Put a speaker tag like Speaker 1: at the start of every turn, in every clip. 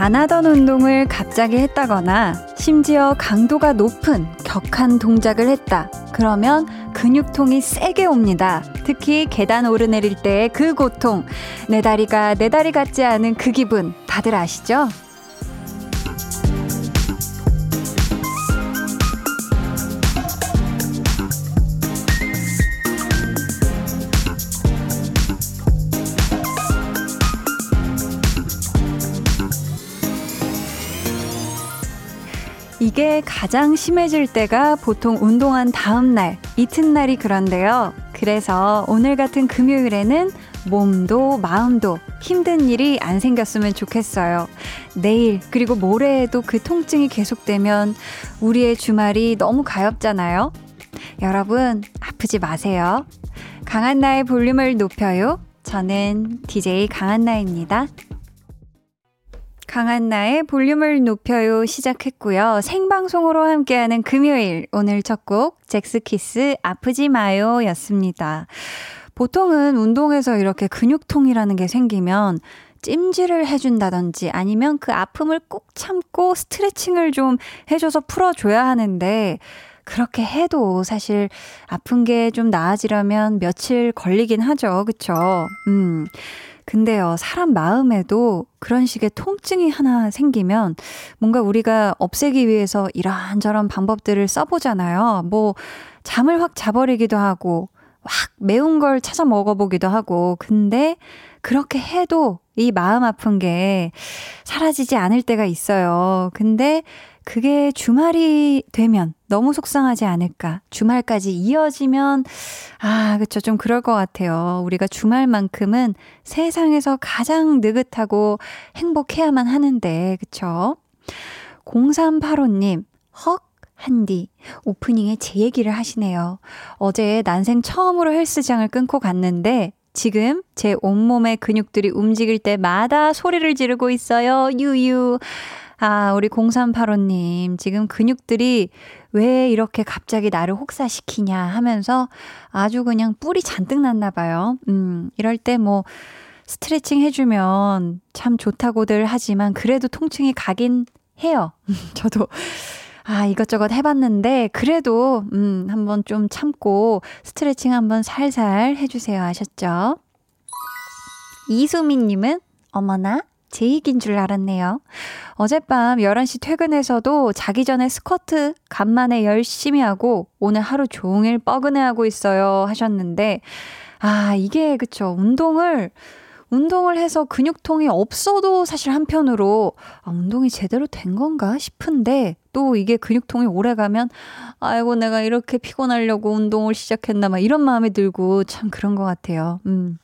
Speaker 1: 안 하던 운동을 갑자기 했다거나 심지어 강도가 높은 격한 동작을 했다. 그러면 근육통이 세게 옵니다. 특히 계단 오르내릴 때의 그 고통. 내 다리가 내 다리 같지 않은 그 기분 다들 아시죠? 가장 심해질 때가 보통 운동한 다음 날, 이튿날이 그런데요. 그래서 오늘 같은 금요일에는 몸도 마음도 힘든 일이 안 생겼으면 좋겠어요. 내일, 그리고 모레에도 그 통증이 계속되면 우리의 주말이 너무 가엽잖아요. 여러분, 아프지 마세요. 강한나의 볼륨을 높여요. 저는 DJ 강한나입니다. 강한나의 볼륨을 높여요 시작했고요. 생방송으로 함께하는 금요일 오늘 첫 곡 잭스키스 아프지 마요 였습니다. 보통은 운동에서 이렇게 근육통이라는 게 생기면 찜질을 해준다든지 아니면 그 아픔을 꾹 참고 스트레칭을 좀 해줘서 풀어줘야 하는데 그렇게 해도 사실 아픈 게 좀 나아지려면 며칠 걸리긴 하죠. 그쵸? 음. 근데요, 사람 마음에도 그런 식의 통증이 하나 생기면 뭔가 우리가 없애기 위해서 이런저런 방법들을 써보잖아요. 뭐, 잠을 확 자버리기도 하고, 확 매운 걸 찾아 먹어보기도 하고, 근데 그렇게 해도 이 마음 아픈 게 사라지지 않을 때가 있어요. 근데 그게 주말이 되면 너무 속상하지 않을까. 주말까지 이어지면, 아, 그쵸. 좀 그럴 것 같아요. 우리가 주말만큼은 세상에서 가장 느긋하고 행복해야만 하는데, 그쵸. 0385님, 헉, 한디, 오프닝에 제 얘기를 하시네요. 어제 난생 처음으로 헬스장을 끊고 갔는데, 지금 제 온몸의 근육들이 움직일 때마다 소리를 지르고 있어요. 유유. 아, 우리 0385님, 지금 근육들이 왜 이렇게 갑자기 나를 혹사시키냐 하면서 아주 그냥 뿔이 잔뜩 났나 봐요. 음, 이럴 때 뭐, 스트레칭 해주면 참 좋다고들 하지만 그래도 통증이 가긴 해요. 저도 아, 이것저것 해봤는데, 그래도, 음, 한번 좀 참고 스트레칭 한번 살살 해주세요. 아셨죠? 이수민님은, 어머나, 제 얘기인 줄 알았네요. 어젯밤 11시 퇴근해서도 자기 전에 스쿼트 간만에 열심히 하고 오늘 하루 종일 뻐근해하고 있어요 하셨는데, 아, 이게 그쵸. 운동을, 운동을 해서 근육통이 없어도 사실 한편으로, 아, 운동이 제대로 된 건가 싶은데, 또 이게 근육통이 오래 가면, 아이고, 내가 이렇게 피곤하려고 운동을 시작했나, 막 이런 마음이 들고 참 그런 것 같아요. 음.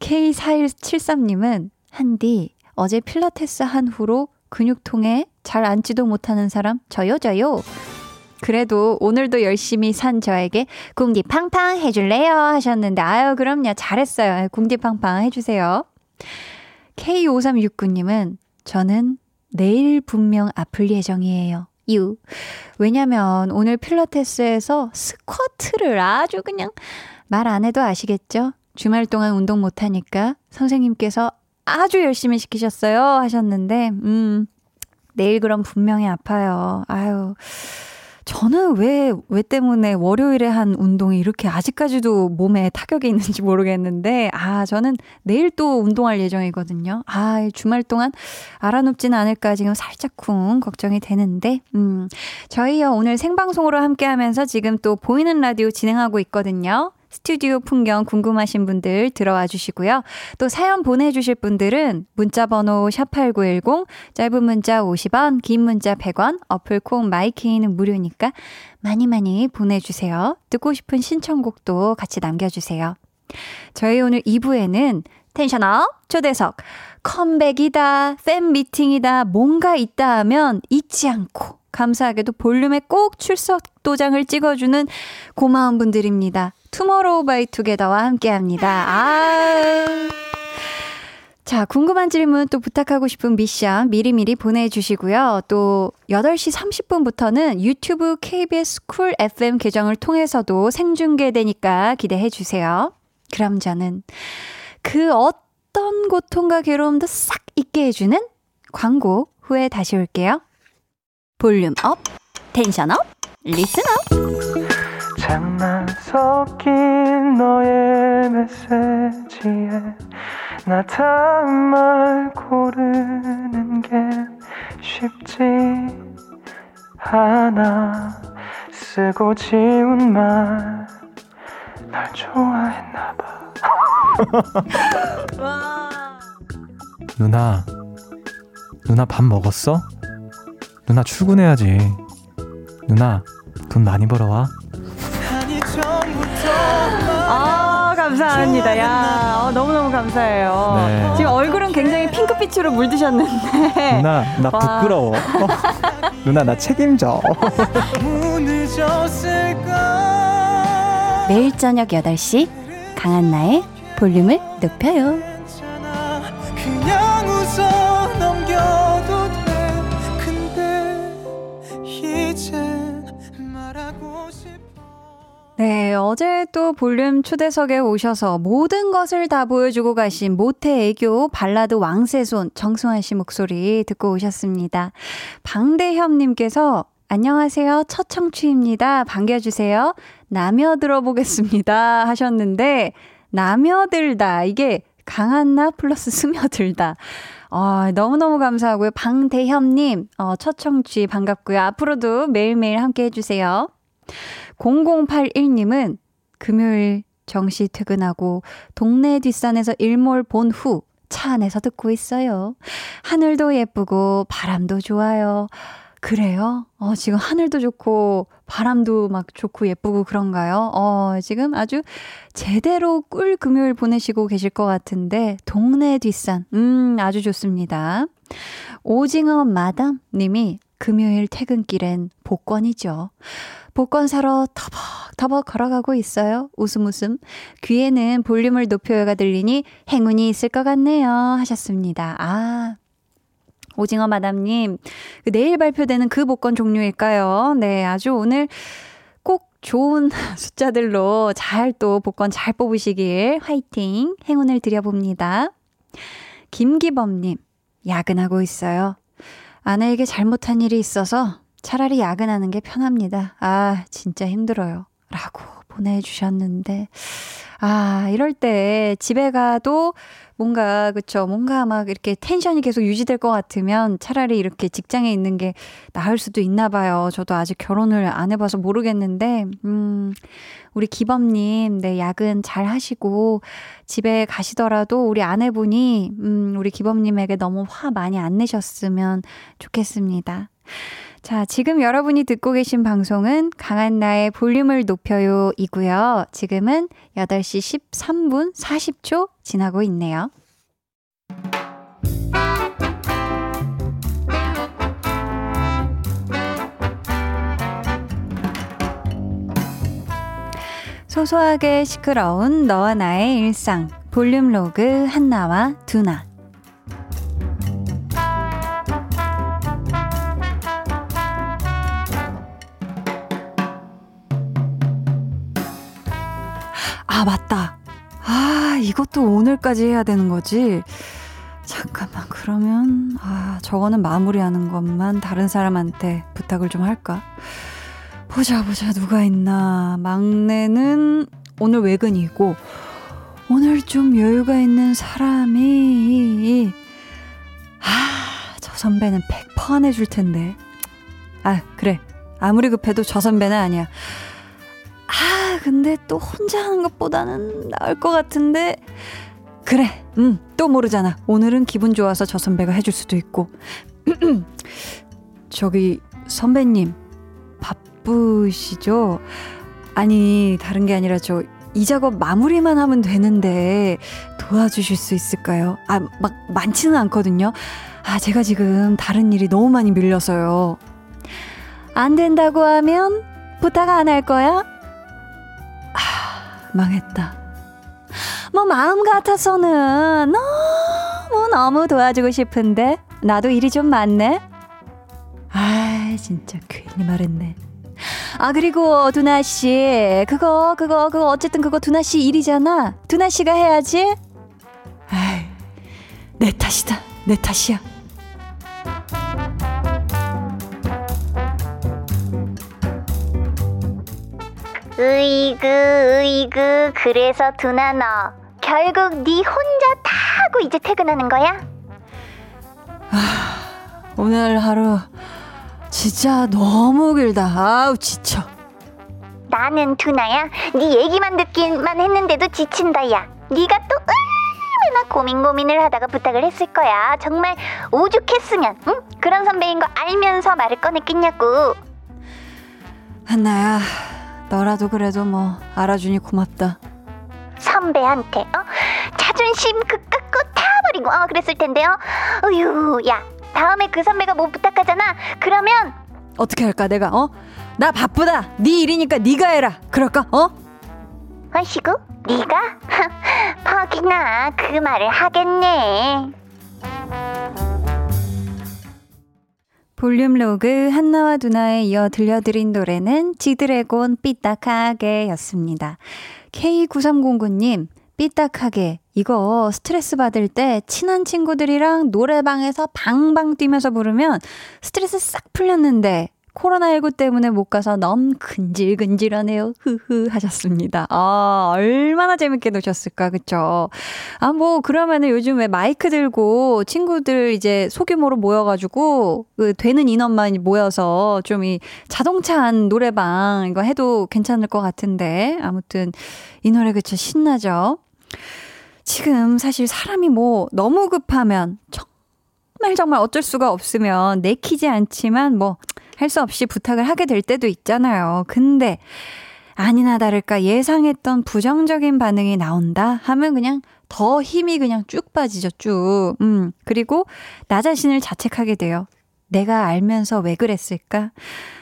Speaker 1: K4173님은, 한디, 어제 필라테스 한 후로 근육통에 잘 앉지도 못하는 사람 저요 저요. 그래도 오늘도 열심히 산 저에게 궁디팡팡 해줄래요 하셨는데 아유 그럼요 잘했어요 궁디팡팡 해주세요. K5369님은 저는 내일 분명 아플 예정이에요. 유. 왜냐면 오늘 필라테스에서 스쿼트를 아주 그냥 말 안 해도 아시겠죠? 주말 동안 운동 못하니까 선생님께서 아주 열심히 시키셨어요. 하셨는데, 음, 내일 그럼 분명히 아파요. 아유. 저는 왜, 왜 때문에 월요일에 한 운동이 이렇게 아직까지도 몸에 타격이 있는지 모르겠는데, 아, 저는 내일 또 운동할 예정이거든요. 아, 주말 동안 알아눕지는 않을까 지금 살짝쿵 걱정이 되는데, 음, 저희요, 오늘 생방송으로 함께 하면서 지금 또 보이는 라디오 진행하고 있거든요. 스튜디오 풍경 궁금하신 분들 들어와 주시고요. 또 사연 보내주실 분들은 문자번호 샵8910, 짧은 문자 50원, 긴 문자 100원, 어플 콩 마이케이는 무료니까 많이 많이 보내주세요. 듣고 싶은 신청곡도 같이 남겨주세요. 저희 오늘 2부에는 텐션업 초대석 컴백이다 팬 미팅이다 뭔가 있다 하면 잊지 않고 감사하게도 볼륨에 꼭 출석 도장을 찍어주는 고마운 분들입니다. 투모로우 바이 투게더와 함께 합니다. 아. 자, 궁금한 질문 또 부탁하고 싶은 미션 미리미리 보내주시고요. 또 8시 30분부터는 유튜브 KBS 쿨 FM 계정을 통해서도 생중계되니까 기대해 주세요. 그럼 저는 그 어떤 고통과 괴로움도 싹 잊게 해주는 광고 후에 다시 올게요. Volume up, tension up, listen up. 장난 섞인 너의 메시지에 나 다음 말 고르는 게 쉽지 않아. 쓰고 지운 말 날 좋아했나 봐.
Speaker 2: 누나 누나 밥 먹었어? 누나 출근해야지. 누나 돈 많이 벌어와
Speaker 1: 감사합니다. 야 어, 너무너무 감사해요. 네. 지금 얼굴은 굉장히 핑크빛으로 물드셨는데
Speaker 2: 누나 나 부끄러워. 누나 나 책임져.
Speaker 1: 매일 저녁 8시 강한나의 볼륨을 높여요. 네, 어제 또 볼륨 초대석에 오셔서 모든 것을 다 보여주고 가신 모태 애교 발라드 왕세손 정승환 씨 목소리 듣고 오셨습니다. 방대협님께서 안녕하세요. 첫 청취입니다. 반겨주세요. 남여 들어보겠습니다. 하셨는데, 남여들다. 이게 강한나 플러스 스며들다. 어, 너무너무 감사하고요. 방대협님, 어, 첫 청취 반갑고요. 앞으로도 매일매일 함께 해주세요. 0081님은 금요일 정시 퇴근하고 동네 뒷산에서 일몰 본 후 차 안에서 듣고 있어요. 하늘도 예쁘고 바람도 좋아요. 그래요? 어, 지금 하늘도 좋고 바람도 막 좋고 예쁘고 그런가요? 어, 지금 아주 제대로 꿀 금요일 보내시고 계실 것 같은데 동네 뒷산 음, 아주 좋습니다. 오징어 마담 님이 금요일 퇴근길엔 복권이죠. 복권 사러 터벅터벅 걸어가고 있어요. 웃음 웃음. 귀에는 볼륨을 높여요가 들리니 행운이 있을 것 같네요. 하셨습니다. 아. 오징어 마담님, 그 내일 발표되는 그 복권 종류일까요? 네, 아주 오늘 꼭 좋은 숫자들로 잘 또 복권 잘 뽑으시길 화이팅! 행운을 드려봅니다. 김기범님, 야근하고 있어요. 아내에게 잘못한 일이 있어서 차라리 야근하는 게 편합니다. 아, 진짜 힘들어요. 라고 보내주셨는데, 아, 이럴 때 집에 가도 뭔가, 그쵸. 뭔가 막 이렇게 텐션이 계속 유지될 것 같으면 차라리 이렇게 직장에 있는 게 나을 수도 있나 봐요. 저도 아직 결혼을 안 해봐서 모르겠는데, 음, 우리 기범님, 네, 야근 잘 하시고, 집에 가시더라도 우리 아내분이, 음, 우리 기범님에게 너무 화 많이 안 내셨으면 좋겠습니다. 자, 지금 여러분이 듣고 계신 방송은 강한 나의 볼륨을 높여요 이고요. 지금은 8시 13분 40초 지나고 있네요. 소소하게 시끄러운 너와 나의 일상 볼륨 로그 한나와 두나 아, 맞다. 아, 이것도 오늘까지 해야 되는 거지. 잠깐만, 그러면, 아, 저거는 마무리하는 것만 다른 사람한테 부탁을 좀 할까? 보자, 보자, 누가 있나. 막내는 오늘 외근이고, 오늘 좀 여유가 있는 사람이, 아, 저 선배는 100% 안 해줄 텐데. 아, 그래. 아무리 급해도 저 선배는 아니야. 아, 근데 또 혼자 하는 것보다는 나을 것 같은데. 그래, 음, 또 모르잖아. 오늘은 기분 좋아서 저 선배가 해줄 수도 있고. 저기, 선배님, 바쁘시죠? 아니, 다른 게 아니라 저 이 작업 마무리만 하면 되는데 도와주실 수 있을까요? 아, 막 많지는 않거든요. 아, 제가 지금 다른 일이 너무 많이 밀려서요. 안 된다고 하면 부탁 안 할 거야? 망했다. 뭐 마음 같아서는 너무 너무 도와주고 싶은데 나도 일이 좀 많네. 아 진짜 괜히 말했네. 아 그리고 두나 씨 그거 그거 그거 어쨌든 그거 두나 씨 일이잖아. 두나 씨가 해야지. 아이 내 탓이다 내 탓이야.
Speaker 3: 으이그 으이그 그래서 두나 너 결국 네 혼자 다 하고 이제 퇴근하는 거야?
Speaker 1: 아, 오늘 하루 진짜 너무 길다. 아우 지쳐.
Speaker 3: 나는 두나야. 네 얘기만 듣기만 했는데도 지친다 야. 네가 또 얼마나 고민 고민을 하다가 부탁을 했을 거야. 정말 오죽했으면 응? 그런 선배인 거 알면서 말을 꺼냈겠냐고.
Speaker 1: 한나야, 너라도 그래도 뭐 알아주니 고맙다.
Speaker 3: 선배한테 어 자존심 그 깎고 타버리고 어 그랬을 텐데요. 어휴 야 다음에 그 선배가 뭐 부탁하잖아. 그러면
Speaker 1: 어떻게 할까 내가 어? 나 바쁘다. 네 일이니까 네가 해라. 그럴까? 어?
Speaker 3: 아이시고 네가 퍽이나 그 말을 하겠네.
Speaker 1: 볼륨 로그 한나와 두나에 이어 들려드린 노래는 지드래곤 삐딱하게 였습니다. K9309님, 삐딱하게. 이거 스트레스 받을 때 친한 친구들이랑 노래방에서 방방 뛰면서 부르면 스트레스 싹 풀렸는데 코로나19 때문에 못 가서 너무 근질근질하네요. 흐흐 하셨습니다. 아, 얼마나 재밌게 노셨을까, 그쵸? 아, 뭐, 그러면은 요즘 에 마이크 들고 친구들 이제 소규모로 모여가지고, 그 되는 인원만 모여서 좀 이 자동차 안 노래방 이거 해도 괜찮을 것 같은데. 아무튼 이 노래 그쵸, 신나죠? 지금 사실 사람이 뭐 너무 급하면 정말 정말 어쩔 수가 없으면 내키지 않지만 뭐 할 수 없이 부탁을 하게 될 때도 있잖아요. 근데 아니나 다를까 예상했던 부정적인 반응이 나온다 하면 그냥 더 힘이 그냥 쭉 빠지죠, 쭉. 음, 그리고 나 자신을 자책하게 돼요. 내가 알면서 왜 그랬을까?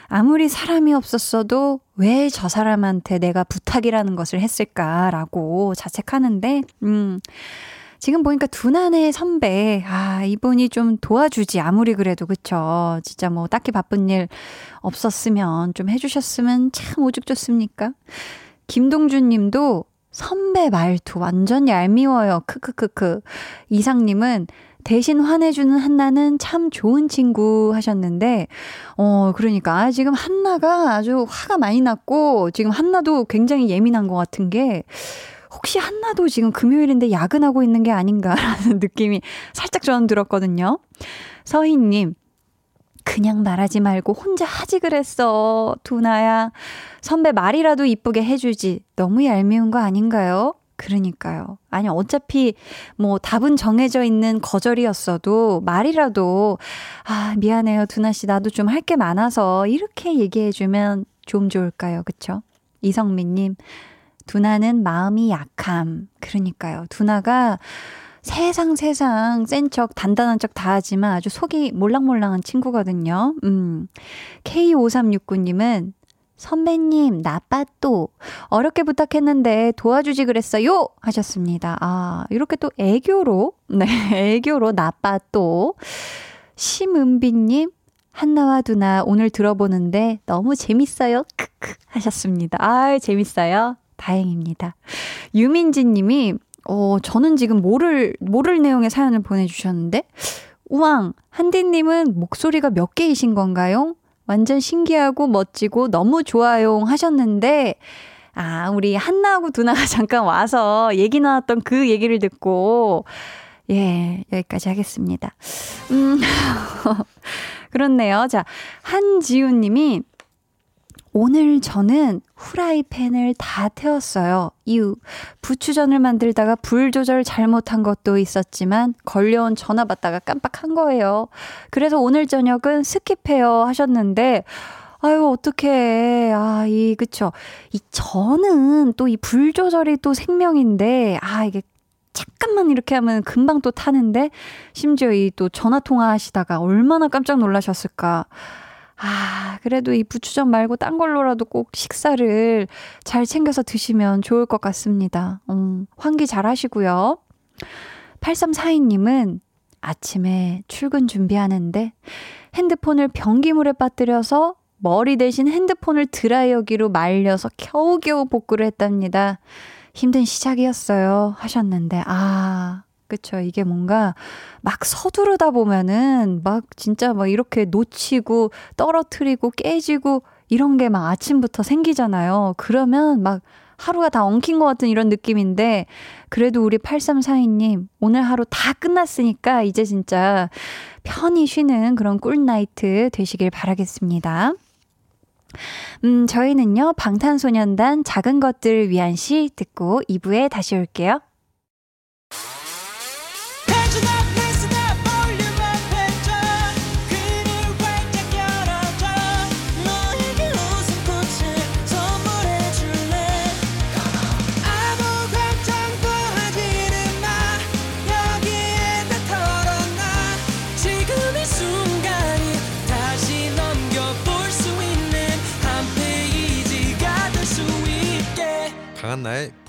Speaker 1: 아무리 사람이 없었어도 왜 저 사람한테 내가 부탁이라는 것을 했을까라고 자책하는데, 음, 지금 보니까 두난의 선배, 아, 이분이 좀 도와주지, 아무리 그래도, 그쵸. 진짜 뭐 딱히 바쁜 일 없었으면 좀 해주셨으면 참 오죽 좋습니까? 김동준 님도 선배 말투 완전 얄미워요. 크크크크. 이상님은 대신 화내주는 한나는 참 좋은 친구 하셨는데, 어, 그러니까 지금 한나가 아주 화가 많이 났고, 지금 한나도 굉장히 예민한 것 같은 게, 혹시 한나도 지금 금요일인데 야근하고 있는 게 아닌가라는 느낌이 살짝 저는 들었거든요. 서희님, 그냥 말하지 말고 혼자 하지 그랬어. 두나야. 선배 말이라도 이쁘게 해주지. 너무 얄미운 거 아닌가요? 그러니까요. 아니, 어차피 뭐 답은 정해져 있는 거절이었어도 말이라도, 아, 미안해요. 두나씨. 나도 좀 할 게 많아서 이렇게 얘기해주면 좀 좋을까요? 그쵸? 이성민님, 두나는 마음이 약함. 그러니까요. 두나가 세상 세상 센 척, 단단한 척 다 하지만 아주 속이 몰랑몰랑한 친구거든요. 음. K5369님은 선배님, 나빠 또. 어렵게 부탁했는데 도와주지 그랬어요! 하셨습니다. 아, 이렇게 또 애교로, 네, 애교로 나빠 또. 심은비님, 한나와 두나 오늘 들어보는데 너무 재밌어요. 크크 하셨습니다. 아, 재밌어요. 다행입니다. 유민지 님이, 어, 저는 지금 모를, 모를 내용의 사연을 보내주셨는데, 우왕, 한디님은 목소리가 몇 개이신 건가요? 완전 신기하고 멋지고 너무 좋아요 하셨는데, 아, 우리 한나하고 두나가 잠깐 와서 얘기 나왔던 그 얘기를 듣고, 예, 여기까지 하겠습니다. 음, 그렇네요. 자, 한지훈 님이, 오늘 저는 후라이팬을 다 태웠어요. 이유. 부추전을 만들다가 불 조절 잘못한 것도 있었지만 걸려온 전화 받다가 깜빡한 거예요. 그래서 오늘 저녁은 스킵해요 하셨는데 아유, 어떡해. 아, 이, 그쵸. 이 전은 또이 불 조절이 또 생명인데, 아, 이게 잠깐만 이렇게 하면 금방 또 타는데, 심지어 이 또 전화 통화하시다가 얼마나 깜짝 놀라셨을까. 아, 그래도 이 부추전 말고 딴 걸로라도 꼭 식사를 잘 챙겨서 드시면 좋을 것 같습니다. 음, 환기 잘 하시고요. 8342님은 아침에 출근 준비하는데 핸드폰을 변기물에 빠뜨려서 머리 대신 핸드폰을 드라이어기로 말려서 겨우겨우 복구를 했답니다. 힘든 시작이었어요. 하셨는데, 아, 그쵸. 이게 뭔가 막 서두르다 보면은 막 진짜 막 이렇게 놓치고 떨어뜨리고 깨지고 이런 게 막 아침부터 생기잖아요. 그러면 막 하루가 다 엉킨 것 같은 이런 느낌인데, 그래도 우리 8342님, 오늘 하루 다 끝났으니까 이제 진짜 편히 쉬는 그런 꿀나이트 되시길 바라겠습니다. 음, 저희는요, 방탄소년단 작은 것들을 위한 시 듣고 2부에 다시 올게요.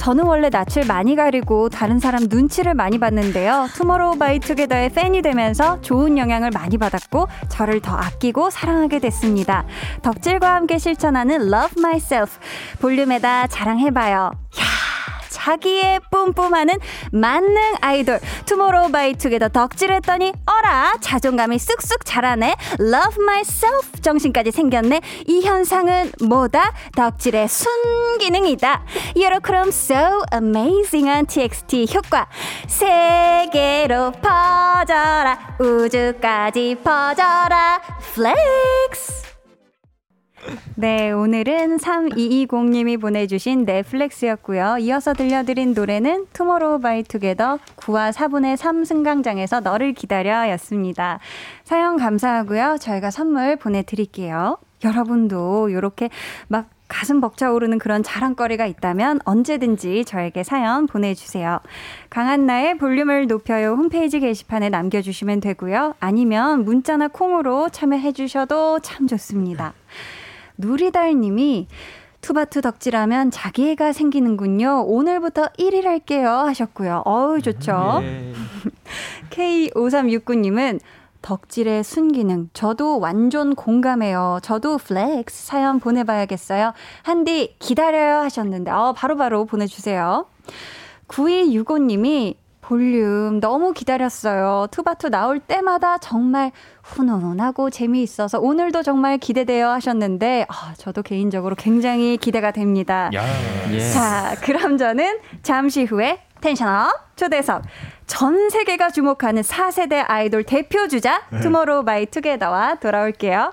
Speaker 1: 저는 원래 낯을 많이 가리고 다른 사람 눈치를 많이 봤는데요. 투모로우 바이 투게더의 팬이 되면서 좋은 영향을 많이 받았고 저를 더 아끼고 사랑하게 됐습니다. 덕질과 함께 실천하는 Love Myself 볼륨에다 자랑해봐요. 야 자기애 뿜뿜하는 만능 아이돌 투모로우 바이 투게더 덕질했더니 어라 자존감이 쑥쑥 자라네. Love myself 정신까지 생겼네. 이 현상은 뭐다? 덕질의 순기능이다. 유로크롬 so amazing한 TXT 효과. 세계로 퍼져라. 우주까지 퍼져라. Flex 네, 오늘은 3220님이 보내주신 네 flex였고요. 이어서 들려드린 노래는 투모로우 바이 투게더 9와 4분의 3 승강장에서 너를 기다려 였습니다. 사연 감사하고요. 저희가 선물 보내드릴게요. 여러분도 이렇게 막 가슴 벅차오르는 그런 자랑거리가 있다면 언제든지 저에게 사연 보내주세요. 강한나의 볼륨을 높여요 홈페이지 게시판에 남겨주시면 되고요. 아니면 문자나 콩으로 참여해주셔도 참 좋습니다. 누리달님이 투바투 덕질하면 자기애가 생기는군요. 오늘부터 1일 할게요. 하셨고요. 어우, 좋죠. 예. K5369님은 덕질의 순기능. 저도 완전 공감해요. 저도 flex 사연 보내봐야겠어요. 한디 기다려요 하셨는데, 어, 바로바로 보내주세요. 9265님이 볼륨 너무 기다렸어요. 투바투 나올 때마다 정말 훈훈하고 재미있어서 오늘도 정말 기대돼요 하셨는데 아, 저도 개인적으로 굉장히 기대가 됩니다. 야, 예. 자, 그럼 저는 잠시 후에 tension up 초대석 전 세계가 주목하는 4세대 아이돌 대표 주자 네. 투모로우 바이 투게더와 돌아올게요.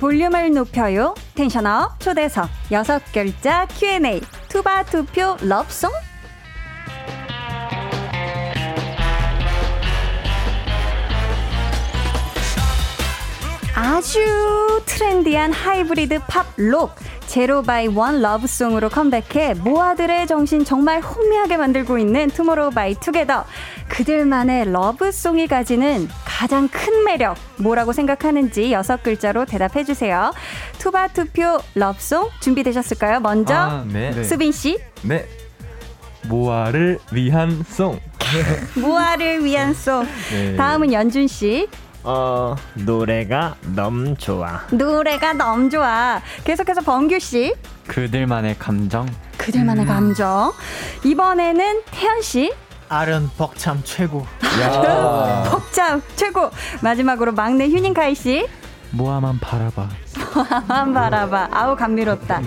Speaker 1: 볼륨을 높여요. 텐션업 초대석 여섯 글자 Q&A 투바 투표 러브송 아주 트렌디한 하이브리드 팝 록 Zero by One Love Song으로 컴백해 모아들의 정신 정말 혼미하게 만들고 있는 투모로우 바이 투게더 그들만의 러브송이 가지는 가장 큰 매력 뭐라고 생각하는지 여섯 글자로 대답해 주세요. 투바투 표 love song 준비되셨을까요? 먼저 아, 네. 네. 수빈 씨.
Speaker 2: 네. 모아를 위한 송.
Speaker 1: 모아를 위한 송. 네. 다음은 연준 씨.
Speaker 4: 어 노래가 너무 좋아.
Speaker 1: 노래가 너무 좋아. 계속해서 범규 씨.
Speaker 5: 그들만의 감정.
Speaker 1: 그들만의 음. 감정. 이번에는 태현 씨.
Speaker 4: 아련 벅참 최고.
Speaker 1: 벅참 최고. 마지막으로 막내 휴닝카이 씨.
Speaker 5: 모아만 바라봐.
Speaker 1: 모아만 바라봐. 아우 감미롭다.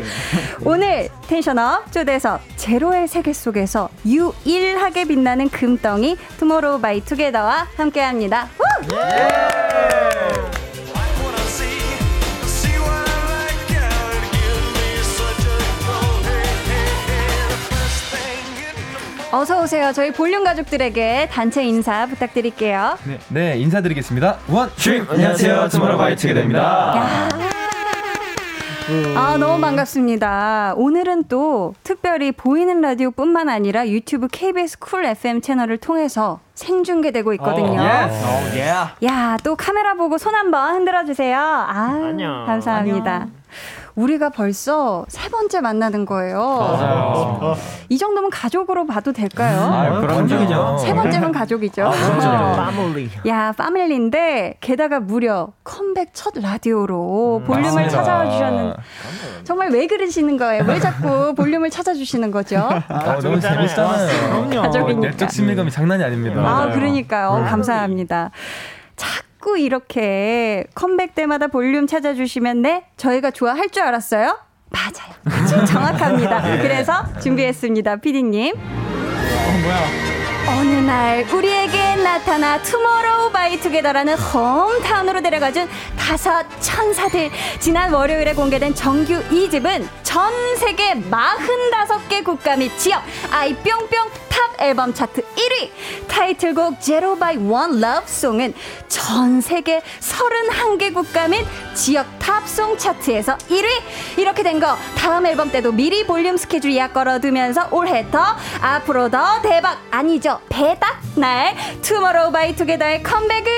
Speaker 1: 오늘 tension up 초대석 제로의 세계 속에서 유일하게 빛나는 금덩이 투모로우 바이 투게더와 함께합니다. 예! 어서 오세요. 저희 볼륨 가족들에게 단체 인사 부탁드릴게요.
Speaker 2: 네, 네 인사드리겠습니다. One,
Speaker 5: two! 안녕하세요. 투모로우바이 투게더입니다.
Speaker 1: 아, 너무 반갑습니다. 오늘은 또 특별히 보이는 라디오뿐만 아니라 유튜브 KBS 쿨 FM 채널을 통해서 생중계되고 있거든요.
Speaker 2: 어,
Speaker 4: 예.
Speaker 1: 야, 또 카메라 보고 손 한번 흔들어 주세요. 아,
Speaker 4: 안녕.
Speaker 1: 감사합니다.
Speaker 4: 안녕.
Speaker 1: 우리가 벌써 세 번째 만나는 거예요.
Speaker 5: 맞아요.
Speaker 1: 이 정도면 가족으로 봐도 될까요?
Speaker 5: 아, 그럼요.
Speaker 1: 세 번째면 가족이죠.
Speaker 4: 파밀리.
Speaker 1: 야, 파밀리인데 게다가 무려 컴백 첫 라디오로 볼륨을
Speaker 2: 맞습니다.
Speaker 1: 찾아와 주셨는 정말 왜 그러시는 거예요? 왜 자꾸 볼륨을 찾아주시는 거죠?
Speaker 2: 어, 너무 재밌잖아요.
Speaker 4: 그럼요.
Speaker 1: 가족이니까.
Speaker 2: 내적 친밀감이 장난이 아닙니다.
Speaker 1: 아, 그러니까요. 감사합니다. 자 꾸 이렇게 컴백 때마다 볼륨 찾아주시면 네, 저희가 좋아할 줄 알았어요? 맞아요. 정확합니다. 그래서 준비했습니다, 피디님. 어 느 날 우리에게 나타나 투모로우 바이 투게더라는 hometown으로 데려가준 다섯 천사들. 지난 월요일에 공개된 정규 2집은 전 세계 45개 국가 및 지역. 아이 뿅뿅 top 앨범 차트 1위. 타이틀곡 Zero by One Love Song은 전 세계 31개 국가 및 지역 top song 차트에서 1위. 이렇게 된 거 다음 앨범 때도 미리 볼륨 스케줄 예약 걸어두면서 올해 더 앞으로 더 대박. 아니죠 배닥 날 투모로우 바이 투게더의 컴백을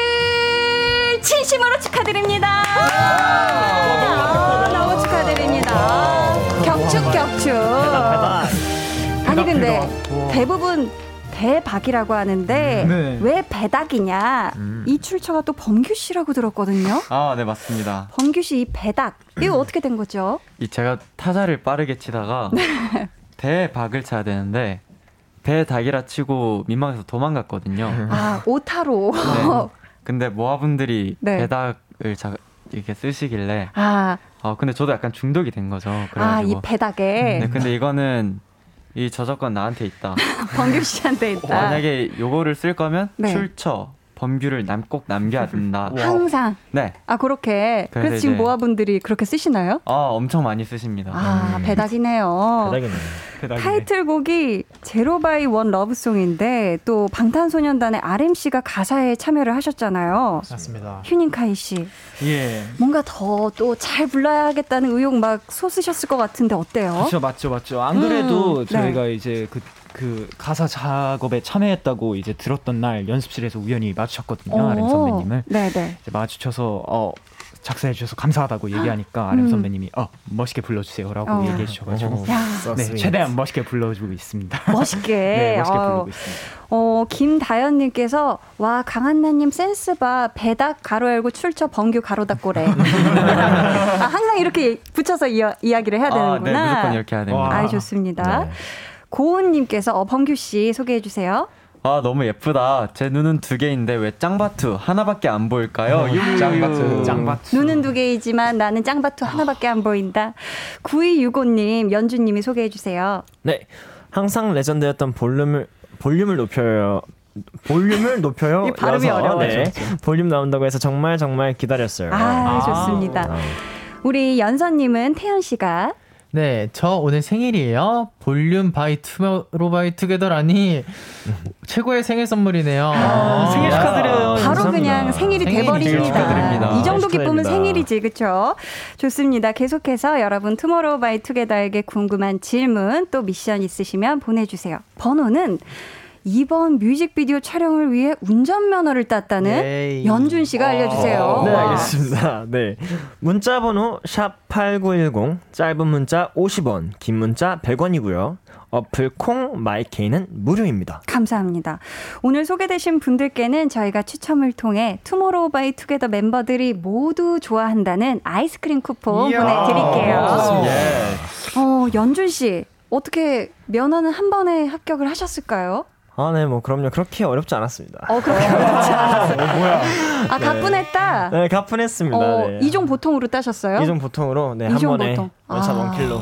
Speaker 1: 진심으로 축하드립니다 아, 너무 축하드립니다 격축 격축 아니 근데 대부분 대박이라고 하는데
Speaker 2: 네.
Speaker 1: 왜 배닥이냐 이 출처가 또 범규 씨라고 들었거든요
Speaker 5: 아, 네, 맞습니다.
Speaker 1: 범규 씨 이 배닥 이거 어떻게 된 거죠?
Speaker 5: 이 제가 타자를 빠르게 치다가
Speaker 1: 네.
Speaker 5: 대박을 쳐야 되는데 배닭이라 치고 민망해서 도망갔거든요.
Speaker 1: 아 오타로
Speaker 5: 네. 근데 모아분들이
Speaker 1: 네.
Speaker 5: 배닭을 자, 이렇게 쓰시길래
Speaker 1: 아,
Speaker 5: 어 근데 저도 약간 중독이 된 거죠.
Speaker 1: 아,
Speaker 5: 그래가지고
Speaker 1: 이 배닥에
Speaker 5: 네, 근데 이거는 이 저작권 나한테 있다.
Speaker 1: 범규 씨한테 있다.
Speaker 5: 만약에 요거를 쓸 거면
Speaker 1: 네.
Speaker 5: 출처 범규를 남 꼭 남겨야 된다.
Speaker 1: 항상
Speaker 5: 네.
Speaker 1: 아 그렇게
Speaker 5: 그래서
Speaker 1: 그래서 지금 모아분들이 그렇게 쓰시나요?
Speaker 5: 아 엄청 많이 쓰십니다.
Speaker 1: 아 배닥이네요.
Speaker 4: 대박이네.
Speaker 1: 타이틀곡이 Zero by One Love Song인데 또 방탄소년단의 RM 씨가 가사에 참여를 하셨잖아요.
Speaker 6: 맞습니다.
Speaker 1: 휴닝카이 씨
Speaker 6: 예.
Speaker 1: 뭔가 더 또 잘 불러야겠다는 의욕 막 솟으셨을 것 같은데 어때요?
Speaker 6: 그렇죠, 맞죠, 맞죠. 안 그래도
Speaker 1: 음,
Speaker 6: 저희가 이제 그, 그 가사 작업에 참여했다고 이제 들었던 날 연습실에서 우연히 마주쳤거든요, 아름 선배님을.
Speaker 1: 네네.
Speaker 6: 이제 마주쳐서 어 작사해 주셔서 감사하다고 얘기하니까 아름
Speaker 1: 음.
Speaker 6: 선배님이 어 멋있게 불러주세요라고
Speaker 1: 어.
Speaker 6: 얘기해 주셔가지고 야네 최대한 멋있게 불러주고 있습니다.
Speaker 1: 멋있게.
Speaker 6: 네, 멋있게
Speaker 1: 아유,
Speaker 6: 부르고 있습니다.
Speaker 1: 어, 김다연님께서, 와, 강한나님 센스 봐. 배닥 가로 열고 출처 범규 가로 닫고래. 아, 항상 이렇게 붙여서 이야, 이야기를 해야
Speaker 5: 아,
Speaker 1: 되는구나.
Speaker 5: 네, 무조건 이렇게 해야 됩니다.
Speaker 1: 아이, 좋습니다.
Speaker 5: 네.
Speaker 1: 고은님께서, 어, 범규 씨 소개해 주세요.
Speaker 5: 아 너무 예쁘다. 제 눈은 두 개인데 왜 짱바투 하나밖에 안 보일까요? 유유.
Speaker 2: 짱바투.
Speaker 6: 짱바투.
Speaker 1: 눈은 두 개이지만 나는 짱바투 하나밖에 안 보인다. 9265님, 연준님이 소개해 주세요.
Speaker 4: 네. 항상 레전드였던 볼륨을 볼륨을 높여요. 볼륨을 높여요.
Speaker 1: 이 발음이
Speaker 4: 여서,
Speaker 1: 어려워요.
Speaker 4: 네. 볼륨 나온다고 해서 정말 정말 기다렸어요.
Speaker 1: 아, 좋습니다.
Speaker 4: 아.
Speaker 1: 우리 연서님은 태현 씨가
Speaker 7: 네, 저 오늘 생일이에요. 볼륨 by 투모로 바이 투게더라니 최고의 생일 선물이네요.
Speaker 1: 아,
Speaker 4: 생일 축하드려요.
Speaker 1: 바로
Speaker 4: 감사합니다.
Speaker 1: 그냥 생일이. 돼버립니다. 이 정도 기쁨은. 생일이지, 그쵸? 좋습니다. 계속해서 여러분 투모로우 바이 투게더에게 궁금한 질문 또 미션 있으시면 보내주세요. 번호는 이번 뮤직비디오 촬영을 위해 운전면허를 땄다는
Speaker 7: 네.
Speaker 1: 연준 씨가 알려주세요.
Speaker 4: 네, 알겠습니다. 네. 문자 번호 샵8910 짧은 문자 50원, 긴 문자 100원이고요. 어플 콩 마이케이는 무료입니다.
Speaker 1: 감사합니다. 오늘 소개되신 분들께는 저희가 추첨을 통해 투모로우 바이 투게더 멤버들이 모두 좋아한다는 아이스크림 쿠폰 보내드릴게요.
Speaker 5: 예.
Speaker 1: 어, 연준 씨, 어떻게 면허는 한 번에 합격을 하셨을까요?
Speaker 4: 아, 네, 뭐 그럼요. 그렇게 어렵지 않았습니다.
Speaker 1: 어, 그렇게 어렵지 않았어요. 아, 가뿐했다.
Speaker 4: 네, 가뿐했습니다.
Speaker 1: 어,
Speaker 4: 네.
Speaker 1: 이종 보통으로 따셨어요?
Speaker 4: 이종 보통으로 네, 한 번에
Speaker 1: 보통.
Speaker 4: one shot
Speaker 1: 아.
Speaker 4: one kill로.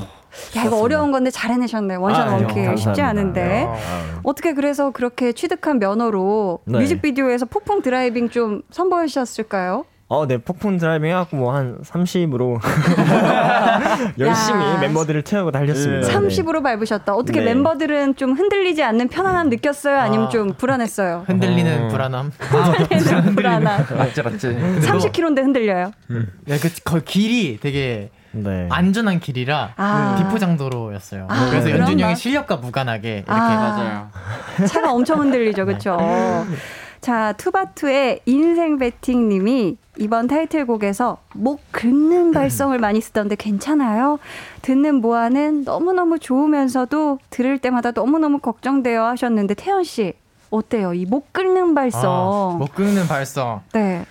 Speaker 1: 야, 이거 어려운 건데 잘 해내셨네. one shot
Speaker 4: 아,
Speaker 1: one kill.
Speaker 4: 아니요,
Speaker 1: 쉽지. 않은데.
Speaker 4: 네. 아.
Speaker 1: 어떻게 그래서 그렇게 취득한 면허로
Speaker 4: 네.
Speaker 1: 뮤직비디오에서 폭풍 driving 좀 선보이셨을까요?
Speaker 4: 어, 네, 폭풍 driving 해갖고 뭐 한 30으로 열심히
Speaker 1: 야.
Speaker 4: 멤버들을 태우고 달렸습니다. 네.
Speaker 1: 30으로 밟으셨다. 어떻게
Speaker 4: 네.
Speaker 1: 멤버들은 좀 흔들리지 않는 편안함 느꼈어요? 아니면
Speaker 7: 아.
Speaker 1: 좀 불안했어요?
Speaker 7: 흔들리는
Speaker 4: 어.
Speaker 7: 불안함.
Speaker 1: 흔들리는 불안함.
Speaker 5: 맞지 맞지.
Speaker 1: 30km인데 흔들려요.
Speaker 7: 네, 그, 거 길이 되게
Speaker 4: 네.
Speaker 7: 안전한 길이라
Speaker 1: 아.
Speaker 7: 비포장도로였어요.
Speaker 1: 아,
Speaker 7: 그래서? 연준이 형의 실력과 무관하게 이렇게
Speaker 1: 아. 차가 엄청 흔들리죠, 그렇죠? 자, 투바투의 인생 배팅님이 이번 타이틀곡에서 목 긁는 발성을 많이 쓰던데 괜찮아요? 듣는 모아는 너무너무 좋으면서도 들을 때마다 너무너무 걱정돼요 하셨는데 태연 씨 어때요? 이 목 긁는 발성.
Speaker 7: 아, 못 긁는 발성.
Speaker 1: 네.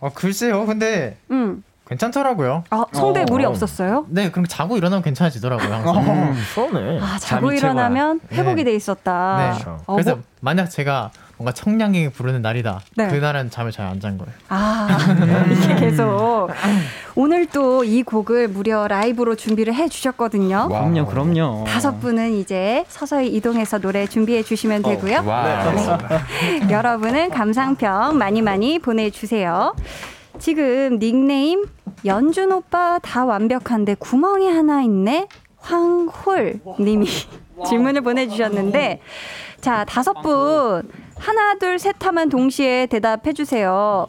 Speaker 7: 어, 글쎄요. 근데
Speaker 1: 음.
Speaker 7: 괜찮더라고요.
Speaker 1: 아, 성대
Speaker 4: 어.
Speaker 1: 무리 없었어요?
Speaker 7: 네, 그럼 자고 일어나면 괜찮아지더라고요. 항상.
Speaker 4: 음, 그러네.
Speaker 1: 아, 자고 일어나면. 회복이
Speaker 7: 네.
Speaker 1: 돼 있었다.
Speaker 7: 네.
Speaker 4: 그렇죠.
Speaker 1: 어,
Speaker 7: 그래서
Speaker 1: 뭐-
Speaker 7: 만약 제가 뭔가 청량이 부르는 날이다.
Speaker 1: 네.
Speaker 7: 그날은 잠을 잘 안 잔 거예요.
Speaker 1: 아, 이게 계속. 오늘 또 이 곡을 무려 라이브로 준비를 해 주셨거든요.
Speaker 6: 그럼요, 그럼요.
Speaker 1: 다섯 분은 이제 서서히 이동해서 노래 준비해 주시면 되고요.
Speaker 5: 와.
Speaker 1: 여러분은 감상평 많이 많이 보내주세요. 지금 닉네임 연준 오빠 다 완벽한데 구멍이 하나 있네 황홀 님이 질문을 보내주셨는데 자 다섯 분 하나 둘 셋 하면 동시에 대답해 주세요.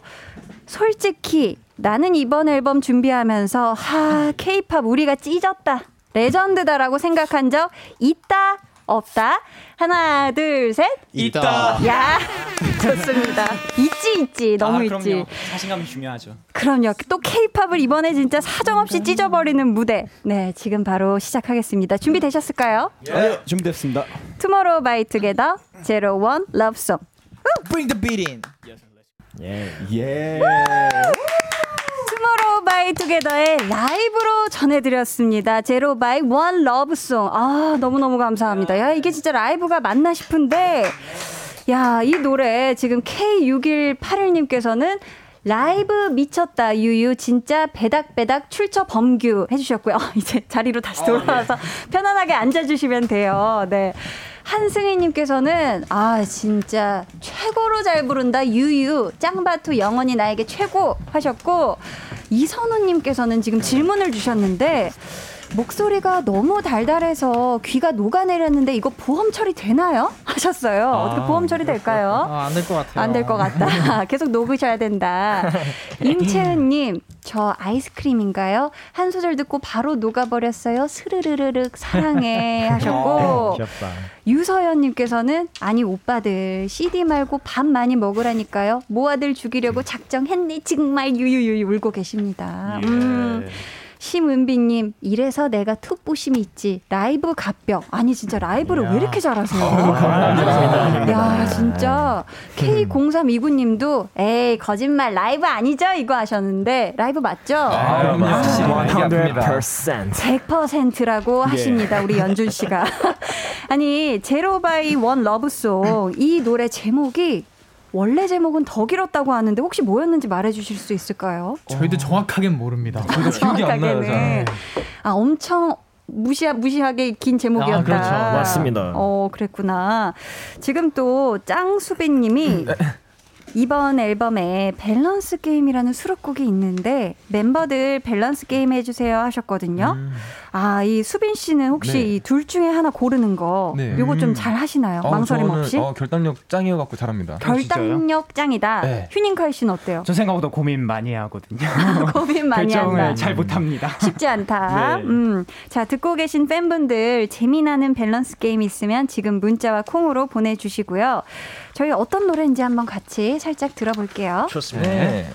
Speaker 1: 솔직히 나는 이번 앨범 준비하면서 하 케이팝 우리가 찢었다 레전드다라고 생각한 적 있다 없다 하나 둘 셋
Speaker 7: 있다.
Speaker 1: 야, 좋습니다. 있지, 있지. 너무
Speaker 6: 아,
Speaker 1: 있지.
Speaker 6: 그럼요. 자신감이 중요하죠.
Speaker 1: 그럼요. 또 케이팝을 이번에 진짜 사정없이 찢어버리는 무대. 네, 지금 바로 시작하겠습니다. 준비되셨을까요?
Speaker 2: 네, 준비됐습니다.
Speaker 1: 투모로우 바이 투게더 Zero One Lovesong.
Speaker 2: Bring the beat in.
Speaker 4: 예.
Speaker 2: 예.
Speaker 1: 투게더의 라이브로 전해드렸습니다. Zero by One Lovesong. 아, 너무너무 감사합니다. 야, 이게 진짜 라이브가 맞나 싶은데, 야, 이 노래 지금 K6181님께서는 라이브 미쳤다 유유 진짜 배닥배닥 출처 범규 해주셨고요. 어, 이제 자리로 다시 돌아와서 편안하게 앉아주시면 돼요. 네. 한승희님께서는 아 진짜 최고로 잘 부른다 유유 짱바투 영원히 나에게 최고 하셨고 이선우님께서는 지금 질문을 주셨는데 목소리가 너무 달달해서 귀가 녹아내렸는데 이거 보험 처리 되나요? 하셨어요. 어떻게 보험 처리 될까요?
Speaker 7: 아, 안될 것 같아요.
Speaker 1: 안 될 것 같다. 계속 녹으셔야 된다. 임채은님, 저 아이스크림인가요? 한 소절 듣고 바로 녹아버렸어요. 스르르르륵 사랑해 하셨고
Speaker 4: 귀엽다.
Speaker 1: 유서연님께서는 아니 오빠들 CD 말고 밥 많이 먹으라니까요. 모아들 죽이려고 작정했네. 정말 유유유 울고 계십니다. 음. 심은비님, 이래서 내가 툭부심이 있지. 라이브 갑벽. 아니, 진짜 라이브를 왜 이렇게 잘하세요? 야, 진짜. K0329님도, 에이, 거짓말, 라이브 아니죠? 이거 하셨는데, 라이브 맞죠?
Speaker 5: 아, 역시 얘기합니다.
Speaker 4: 100%.
Speaker 1: 100%라고 하십니다. 우리 연준 씨가. 아니, Zero by One Lovesong. 이 노래 제목이 원래 제목은 더 길었다고 하는데 혹시 뭐였는지 말해 주실 수 있을까요?
Speaker 7: 저희도 정확하게는 모릅니다.
Speaker 5: 기억이 안 나요,
Speaker 1: 정확하게는. 아, 엄청 무시 무시하게 긴 제목이었다.
Speaker 7: 아, 그렇죠.
Speaker 4: 맞습니다.
Speaker 1: 어, 그랬구나. 지금 또 짱수빈님이 이번 앨범에 밸런스 게임이라는 수록곡이 있는데 멤버들 밸런스 게임 해주세요 하셨거든요. 아, 이 수빈 씨는 혹시
Speaker 8: 네.
Speaker 1: 이둘 중에 하나 고르는 거
Speaker 8: 네.
Speaker 1: 요거 좀 잘 하시나요?
Speaker 8: 어,
Speaker 1: 망설임
Speaker 8: 저는,
Speaker 1: 없이?
Speaker 8: 어, 결단력 짱이어 갖고 잘합니다.
Speaker 1: 결단력 짱이다.
Speaker 8: 네.
Speaker 1: 휴닝카이 씨는 어때요?
Speaker 6: 저 생각보다 고민 많이 하거든요.
Speaker 1: 고민 많이
Speaker 6: 결정을
Speaker 1: 한다.
Speaker 6: 잘 못합니다.
Speaker 1: 쉽지 않다.
Speaker 6: 네.
Speaker 1: 음. 자, 듣고 계신 팬분들 재미나는 밸런스 게임 있으면 지금 문자와 콩으로 보내주시고요. 저희 어떤 노래인지 한번 같이 살짝 들어볼게요.
Speaker 4: 좋습니다.
Speaker 8: 네.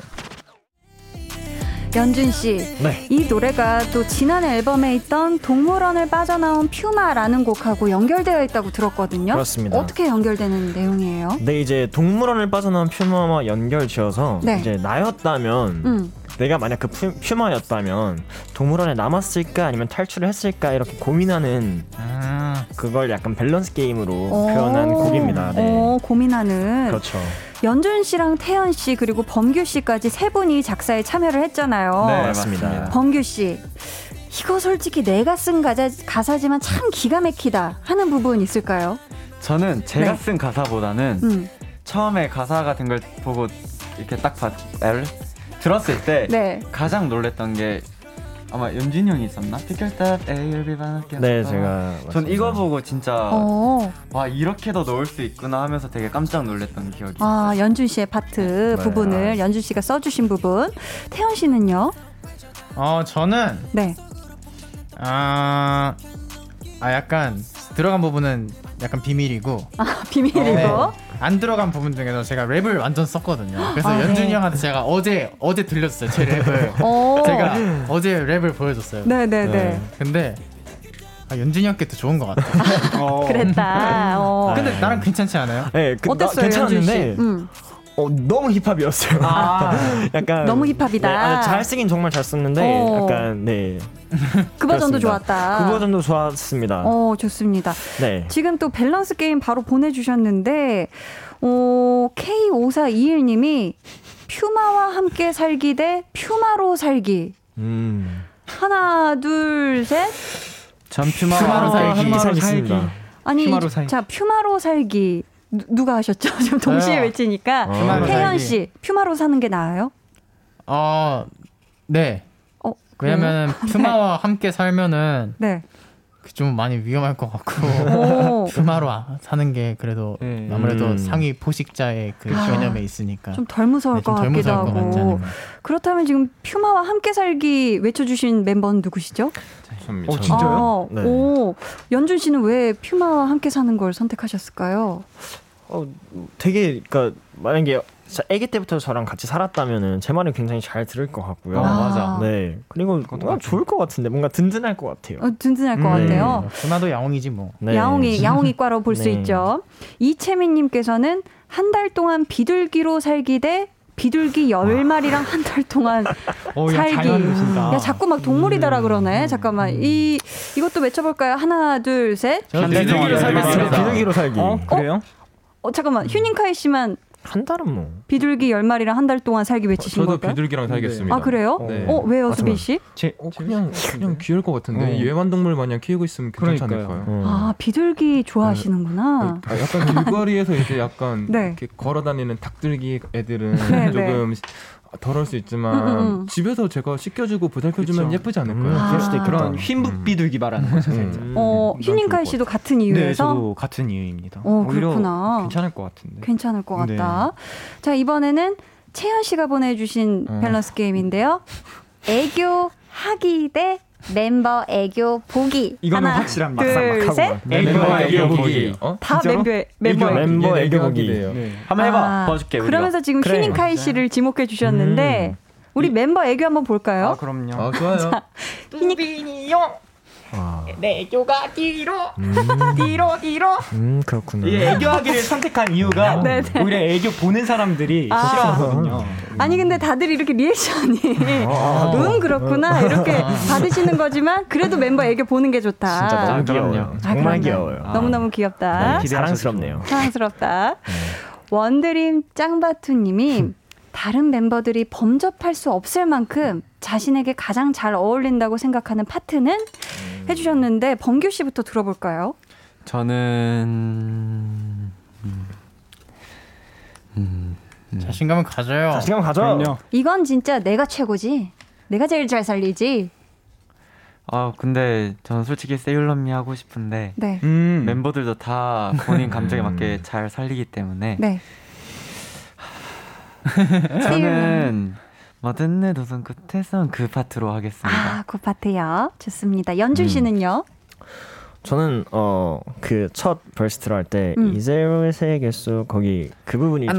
Speaker 1: 연준 씨,
Speaker 4: 네.
Speaker 1: 이 노래가 또 지난 앨범에 있던 동물원을 빠져나온 퓨마라는 곡하고 연결되어 있다고 들었거든요.
Speaker 4: 그렇습니다.
Speaker 1: 어떻게 연결되는 내용이에요?
Speaker 4: 네, 이제 동물원을 빠져나온 퓨마와 연결 지어서
Speaker 1: 네.
Speaker 4: 이제 나였다면
Speaker 1: 음.
Speaker 4: 내가 만약 그 퓨, 퓨마였다면 동물원에 남았을까 아니면 탈출을 했을까 이렇게 고민하는
Speaker 7: 아,
Speaker 4: 그걸 약간 밸런스 게임으로
Speaker 1: 어.
Speaker 4: 표현한 곡입니다. 네.
Speaker 1: 어, 고민하는.
Speaker 4: 그렇죠.
Speaker 1: 연준 씨랑 태연 씨 그리고 범규 씨까지 세 분이 작사에 참여를 했잖아요.
Speaker 4: 네, 맞습니다.
Speaker 1: 범규 씨. 이거 솔직히 내가 쓴 가사, 가사지만 참 기가 막히다 하는 부분 있을까요?
Speaker 5: 저는 제가
Speaker 1: 네.
Speaker 5: 쓴 가사보다는
Speaker 1: 음.
Speaker 5: 처음에 가사가 된걸 보고 이렇게 딱 봤, 앨? 들었을 때
Speaker 1: 네.
Speaker 5: 가장 놀랬던 게 아마 연준이 형이 있었나? 피클탑 에이얼비반
Speaker 4: 네, 제가
Speaker 5: 전 이거 보고 진짜
Speaker 1: 어.
Speaker 5: 와 이렇게도 넣을 수 있구나 하면서 되게 깜짝 놀랐던 기억이
Speaker 1: 아, 연준 씨의 파트
Speaker 4: 네.
Speaker 1: 부분을 연준 씨가 써주신 부분. 태연 씨는요?
Speaker 7: 어 저는
Speaker 1: 네.
Speaker 7: 아, 아 약간 들어간 부분은 약간 비밀이고
Speaker 1: 아, 비밀이고.
Speaker 7: 네. 안 들어간 부분 중에서 제가 랩을 완전 썼거든요. 그래서
Speaker 1: 아,
Speaker 7: 연준이
Speaker 1: 네.
Speaker 7: 형한테 제가 어제 어제 들렸어요 제 랩을.
Speaker 1: 오.
Speaker 7: 제가 어제 랩을 보여줬어요.
Speaker 1: 네네 네.
Speaker 7: 근데 아, 연준이 형께 더 좋은 것 같아요.
Speaker 1: 그랬다. 어.
Speaker 7: 근데 나랑 괜찮지 않아요?
Speaker 4: 네, 그, 나,
Speaker 1: 어땠어요, 연준 씨?
Speaker 4: 괜찮았는데
Speaker 1: 음.
Speaker 4: 어, 너무 힙합이었어요. 약간
Speaker 1: 너무 힙합이다.
Speaker 4: 네, 아, 잘 쓰긴 정말 잘 썼는데
Speaker 1: 어.
Speaker 4: 약간 네.
Speaker 1: 그 버전도. 좋았다.
Speaker 4: 그 버전도 좋았습니다.
Speaker 1: 어, 좋습니다.
Speaker 4: 네.
Speaker 1: 지금 또 밸런스 게임 바로 보내 주셨는데, 어, K5421 님이 퓨마와 함께 살기 대 퓨마로 살기.
Speaker 4: 음.
Speaker 1: 하나, 둘, 셋.
Speaker 5: 전 퓨마
Speaker 7: 퓨마로 살기.
Speaker 4: 퓨마로 살겠습니다.
Speaker 1: 아니,
Speaker 6: 퓨마로 살기.
Speaker 1: 자, 퓨마로 살기. 누, 누가 하셨죠? 지금 동시에
Speaker 7: 저요.
Speaker 1: 외치니까.
Speaker 7: 퓨마로
Speaker 1: 태연
Speaker 7: 살기.
Speaker 1: 씨, 퓨마로 사는 게 나아요?
Speaker 7: 어, 네.
Speaker 1: 어?
Speaker 7: 왜냐면 퓨마와 함께 살면은
Speaker 1: 네.
Speaker 7: 좀 많이 위험할 것 같고
Speaker 1: 오,
Speaker 7: 퓨마로 아- 사는 게 그래도
Speaker 6: 네.
Speaker 7: 아무래도
Speaker 4: 음.
Speaker 7: 상위 포식자의 그
Speaker 1: 아,
Speaker 7: 개념에 있으니까
Speaker 1: 좀 덜 무서울
Speaker 7: 네,
Speaker 1: 것 같기도
Speaker 7: 무서울
Speaker 1: 하고. 그렇다면 지금 퓨마와 함께 살기 외쳐주신 멤버는 누구시죠?
Speaker 6: 어, 진짜요?
Speaker 1: 아,
Speaker 4: 네.
Speaker 1: 오, 연준 씨는 왜 퓨마와 함께 사는 걸 선택하셨을까요?
Speaker 4: 어, 되게 그러니까 만약에 자, 아기 때부터 저랑 같이 살았다면은 제 말은 굉장히 잘 들을 것 같고요.
Speaker 6: 어, 맞아.
Speaker 4: 네. 그리고 뭔가 좋을 것 같은데 뭔가 든든할 것 같아요.
Speaker 1: 어, 든든할 것
Speaker 4: 음,
Speaker 1: 같아요.
Speaker 7: 퓨마도 야옹이지 뭐.
Speaker 4: 네.
Speaker 1: 야옹이 야옹이과로 볼수
Speaker 4: 네.
Speaker 1: 있죠. 이채민님께서는 한 달 동안 비둘기로 살기 대 비둘기 열 마리랑 한 달 동안
Speaker 6: 어, 야,
Speaker 1: 살기.
Speaker 6: 잘 만드신다.
Speaker 1: 야 자꾸 막 동물이다라 그러네. 잠깐만 이 이것도 외쳐 볼까요? 하나 둘 셋.
Speaker 7: 비둘기로 살겠습니다.
Speaker 4: 비둘기로 살기.
Speaker 6: 어, 그래요?
Speaker 1: 어 잠깐만 휴닝카이 씨만
Speaker 4: 한 달은 뭐.
Speaker 1: 비둘기 열 마리랑 한 달 동안 살기 외치신
Speaker 8: 저도
Speaker 1: 걸까요?
Speaker 8: 비둘기랑 살겠습니다.
Speaker 1: 아 그래요?
Speaker 8: 네.
Speaker 1: 어 왜요
Speaker 4: 아,
Speaker 1: 수빈. 씨?
Speaker 6: 제,
Speaker 8: 어, 그냥 그냥 귀여울 것 같은데
Speaker 4: 어.
Speaker 8: 이 애완동물 마냥 키우고 있으면 괜찮지
Speaker 6: 그러니까요.
Speaker 8: 않을까요?
Speaker 4: 어.
Speaker 1: 아 비둘기 좋아하시는구나.
Speaker 8: 아, 약간 길거리에서 이제 약간
Speaker 1: 네.
Speaker 8: 이렇게 걸어다니는 닭들기 애들은
Speaker 1: 네,
Speaker 8: 조금 더러울 수 있지만
Speaker 1: 음, 음, 음.
Speaker 8: 집에서 제가 씻겨주고 보살펴주면
Speaker 6: 그쵸.
Speaker 8: 예쁘지 않을까요?
Speaker 4: 음,
Speaker 1: 그럴 수도 있겠다.
Speaker 6: 그런 흰북 비둘기 말하는 거죠.
Speaker 8: 음,
Speaker 1: 어 휴닝카이
Speaker 8: 것
Speaker 1: 씨도 같은
Speaker 6: 네,
Speaker 1: 이유에서
Speaker 6: 저도 같은 이유입니다.
Speaker 1: 어, 그렇구나.
Speaker 6: 괜찮을 것 같은데.
Speaker 1: 괜찮을 것
Speaker 6: 네.
Speaker 1: 같다. 자, 이번에는 채연 씨가 보내주신
Speaker 8: 어.
Speaker 1: 밸런스 게임인데요. 애교 하기 대 멤버 애교 보기.
Speaker 6: 이거는
Speaker 1: 하나,
Speaker 6: 확실합니다.
Speaker 1: 둘,
Speaker 4: 막
Speaker 1: 셋.
Speaker 4: 하고
Speaker 6: 멤버 애교 보기.
Speaker 8: 어?
Speaker 1: 다
Speaker 6: 진짜로?
Speaker 1: 멤버, 멤버 애교.
Speaker 4: 멤버
Speaker 8: 얘
Speaker 4: 애교 보기.
Speaker 8: 돼요.
Speaker 6: 네.
Speaker 5: 한번 해봐
Speaker 1: 아,
Speaker 5: 봐줄게 우리가.
Speaker 1: 그러면서 지금
Speaker 4: 그래.
Speaker 1: 휴닝카이 씨를 지목해 주셨는데, 우리 멤버 애교 한번 볼까요?
Speaker 6: 아 그럼요.
Speaker 8: 아 좋아요.
Speaker 4: 아.
Speaker 6: 내 애교가 뒤로
Speaker 4: 음,
Speaker 6: 뒤로 뒤로.
Speaker 4: 음 그렇구나.
Speaker 6: 이 애교하기를 선택한 이유가
Speaker 1: 네, 네.
Speaker 6: 오히려 애교 보는 사람들이
Speaker 1: 아.
Speaker 6: 싫어하거든요.
Speaker 1: 아니, 근데 다들 이렇게 리액션이,
Speaker 4: 아.
Speaker 1: 응, 그렇구나. 이렇게 받으시는 거지만, 그래도 멤버 애교 보는 게 좋다.
Speaker 4: 진짜 너무
Speaker 6: 아,
Speaker 4: 귀여워요.
Speaker 1: 아,
Speaker 4: 정말. 귀여워요.
Speaker 1: 너무너무 귀엽다.
Speaker 4: 네, 사랑스럽네요.
Speaker 1: 사랑스럽다. 원드림 짱바투님이 다른 멤버들이 범접할 수 없을 만큼 자신에게 가장 잘 어울린다고 생각하는 파트는 해주셨는데 범규 씨부터 들어볼까요?
Speaker 5: 저는 음, 음,
Speaker 7: 자신감은 가져요.
Speaker 4: 자신감 가져.
Speaker 6: 그럼요.
Speaker 1: 이건 진짜 내가 최고지. 내가 제일 잘 살리지.
Speaker 5: 아 근데 저는 솔직히 세일러미 하고 싶은데
Speaker 1: 네.
Speaker 6: 음.
Speaker 5: 멤버들도 다 본인 감정에 맞게 잘 살리기 때문에
Speaker 1: 네.
Speaker 5: 저는 모든 내 도전 끝에선 그 파트로 하겠습니다.
Speaker 1: 아, 그 파트요. 좋습니다. 연준 씨는요?
Speaker 4: 저는 어 그 첫 버스트로 할때
Speaker 1: 음.
Speaker 4: 이제로의 세계수 거기 그 부분이 좀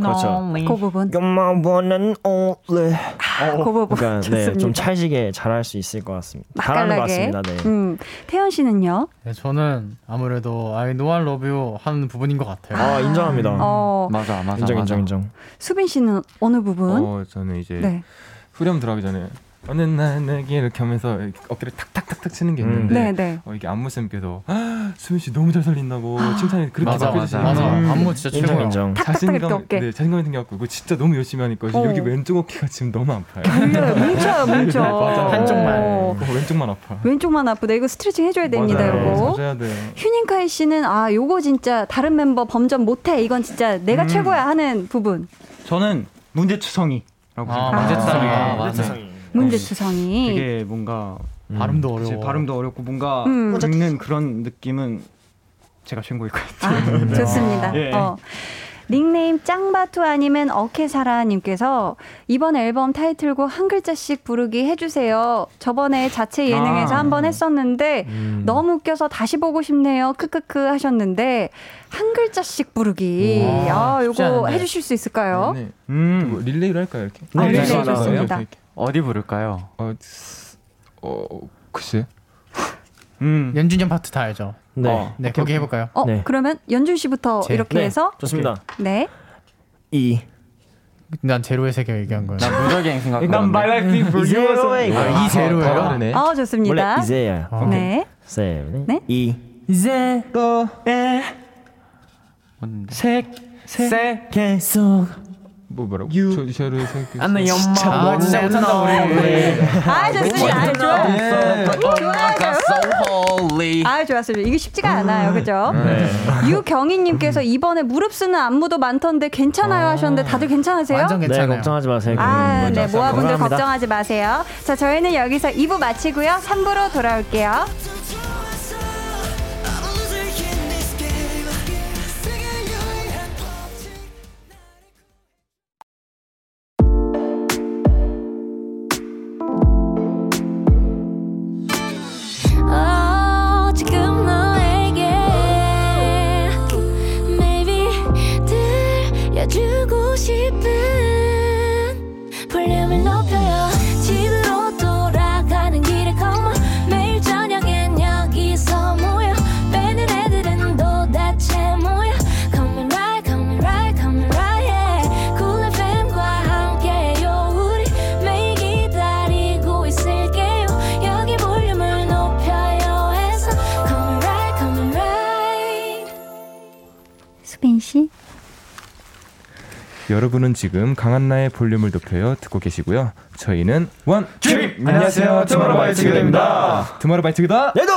Speaker 4: 그렇죠.
Speaker 1: 그 부분.
Speaker 4: You're my one and only.
Speaker 1: 아, 그 부분.
Speaker 4: 그러니까 네,
Speaker 1: 좋습니다.
Speaker 4: 좀 찰지게 잘할 수 있을 것 같습니다. 잘하는 것. 같습니다. 네.
Speaker 1: 음. 태연 씨는요?
Speaker 7: 네, 저는 아무래도 I know I love you 하는 부분인 것 같아요.
Speaker 4: 아 인정합니다.
Speaker 1: 어,
Speaker 5: 맞아 맞아
Speaker 4: 인정
Speaker 5: 맞아.
Speaker 4: 인정 인정.
Speaker 1: 수빈 씨는 어느 부분?
Speaker 8: 어 저는 이제
Speaker 1: 네.
Speaker 8: 후렴 들어가기 전에 어느 날 내게 이렇게 하면서 이렇게 어깨를 탁탁탁탁 치는 게
Speaker 4: 음.
Speaker 8: 있는데
Speaker 1: 네, 네.
Speaker 8: 어, 이게 안무 쌤께서 아, 수민 씨 너무 잘 살린다고 칭찬이 그렇게
Speaker 7: 맞아
Speaker 8: 막 해주시니까
Speaker 7: 맞아.
Speaker 1: 음.
Speaker 7: 안무 진짜 최고야.
Speaker 4: 인정.
Speaker 1: 이렇게 어깨.
Speaker 8: 네, 자신감이 생겨갖고 이거 진짜 너무 열심히 하니까
Speaker 1: 어.
Speaker 8: 여기 왼쪽 어깨가 지금 너무 아파요.
Speaker 1: 물려요. 뭉쳐요, 뭉쳐.
Speaker 8: 맞아.
Speaker 7: 한쪽만.
Speaker 1: 어,
Speaker 8: 어, 왼쪽만 아파.
Speaker 1: 왼쪽만 아프다. 이거 스트레칭 해줘야 됩니다.
Speaker 8: 자주 해야 돼요.
Speaker 1: 휴닝카이 씨는 아, 요거 진짜 다른 멤버 범접 못해. 이건 진짜 내가
Speaker 6: 음.
Speaker 1: 최고야 하는 부분.
Speaker 6: 저는 문제투성이
Speaker 7: 아,
Speaker 6: 생각해요.
Speaker 7: 문제투성이.
Speaker 6: 아,
Speaker 7: 맞네.
Speaker 1: 문제 투성이.
Speaker 6: 되게 뭔가
Speaker 7: 발음도
Speaker 6: 그치,
Speaker 7: 어려워.
Speaker 6: 발음도 어렵고 뭔가
Speaker 1: 음.
Speaker 6: 읽는 그런 느낌은 제가 최고일 것
Speaker 1: 아,
Speaker 6: 같아요.
Speaker 1: 좋습니다.
Speaker 6: 예.
Speaker 1: 어. 닉네임 짱바투 아니면 어케살아님께서 이번 앨범 타이틀곡 한 글자씩 부르기 해주세요. 저번에 자체 예능에서
Speaker 9: 아.
Speaker 1: 한번 했었는데
Speaker 9: 음.
Speaker 1: 너무 웃겨서 다시 보고 싶네요. 크크크 하셨는데 한 글자씩 부르기.
Speaker 8: 와,
Speaker 1: 아, 요거. 해주실 수 있을까요?
Speaker 8: 네. 음. 뭐 릴레이로 할까요 이렇게?
Speaker 1: 아, 릴레이 좋습니다.
Speaker 5: 어디 부를까요?
Speaker 8: 어, 어 글쎄.
Speaker 7: 음. 연준이 형 파트 다 알죠?
Speaker 4: 네.
Speaker 7: 어, 네, 거기 해볼까요?
Speaker 1: 어, 그러면 연준 씨부터
Speaker 7: 제-
Speaker 1: 이렇게
Speaker 7: 네,
Speaker 1: 해서
Speaker 4: 좋습니다.
Speaker 1: 네.
Speaker 4: 이.
Speaker 7: 난 제로의 세계 얘기한 거예요.
Speaker 5: 난 무적행 생각.
Speaker 7: 난 My Life is for You. 아, 이 제로예요?
Speaker 1: 어, 좋습니다.
Speaker 4: 원래 이제야.
Speaker 1: 네.
Speaker 4: 세.
Speaker 1: 네.
Speaker 4: 이.
Speaker 5: 제로에
Speaker 4: 색 계속
Speaker 8: 뭐 뭐라고? 저 저를.
Speaker 5: 안내 연마
Speaker 7: 아, 진짜 못한다, 우리.
Speaker 1: 아, 좋습니다. 아, 좋아요. 좋아요. 아, 좋았습니다. 이게 쉽지가 않아요. 그죠?
Speaker 4: 네.
Speaker 1: 유경희님께서 이번에 무릎 쓰는 안무도 많던데 괜찮아요 하셨는데 다들 괜찮으세요?
Speaker 4: 네, 걱정하지 마세요.
Speaker 1: 아,
Speaker 4: 음,
Speaker 1: 네, 모아분들. 걱정하지 마세요. 자, 저희는 여기서 2부 마치고요. 3부로 돌아올게요.
Speaker 8: 여러분은 지금 강한나의 볼륨을 높여요 듣고 계시고요. 저희는 원
Speaker 2: 트립! 안녕하세요, 투모로우바이투게더입니다.
Speaker 8: 투모로우바이투게더.
Speaker 4: 내도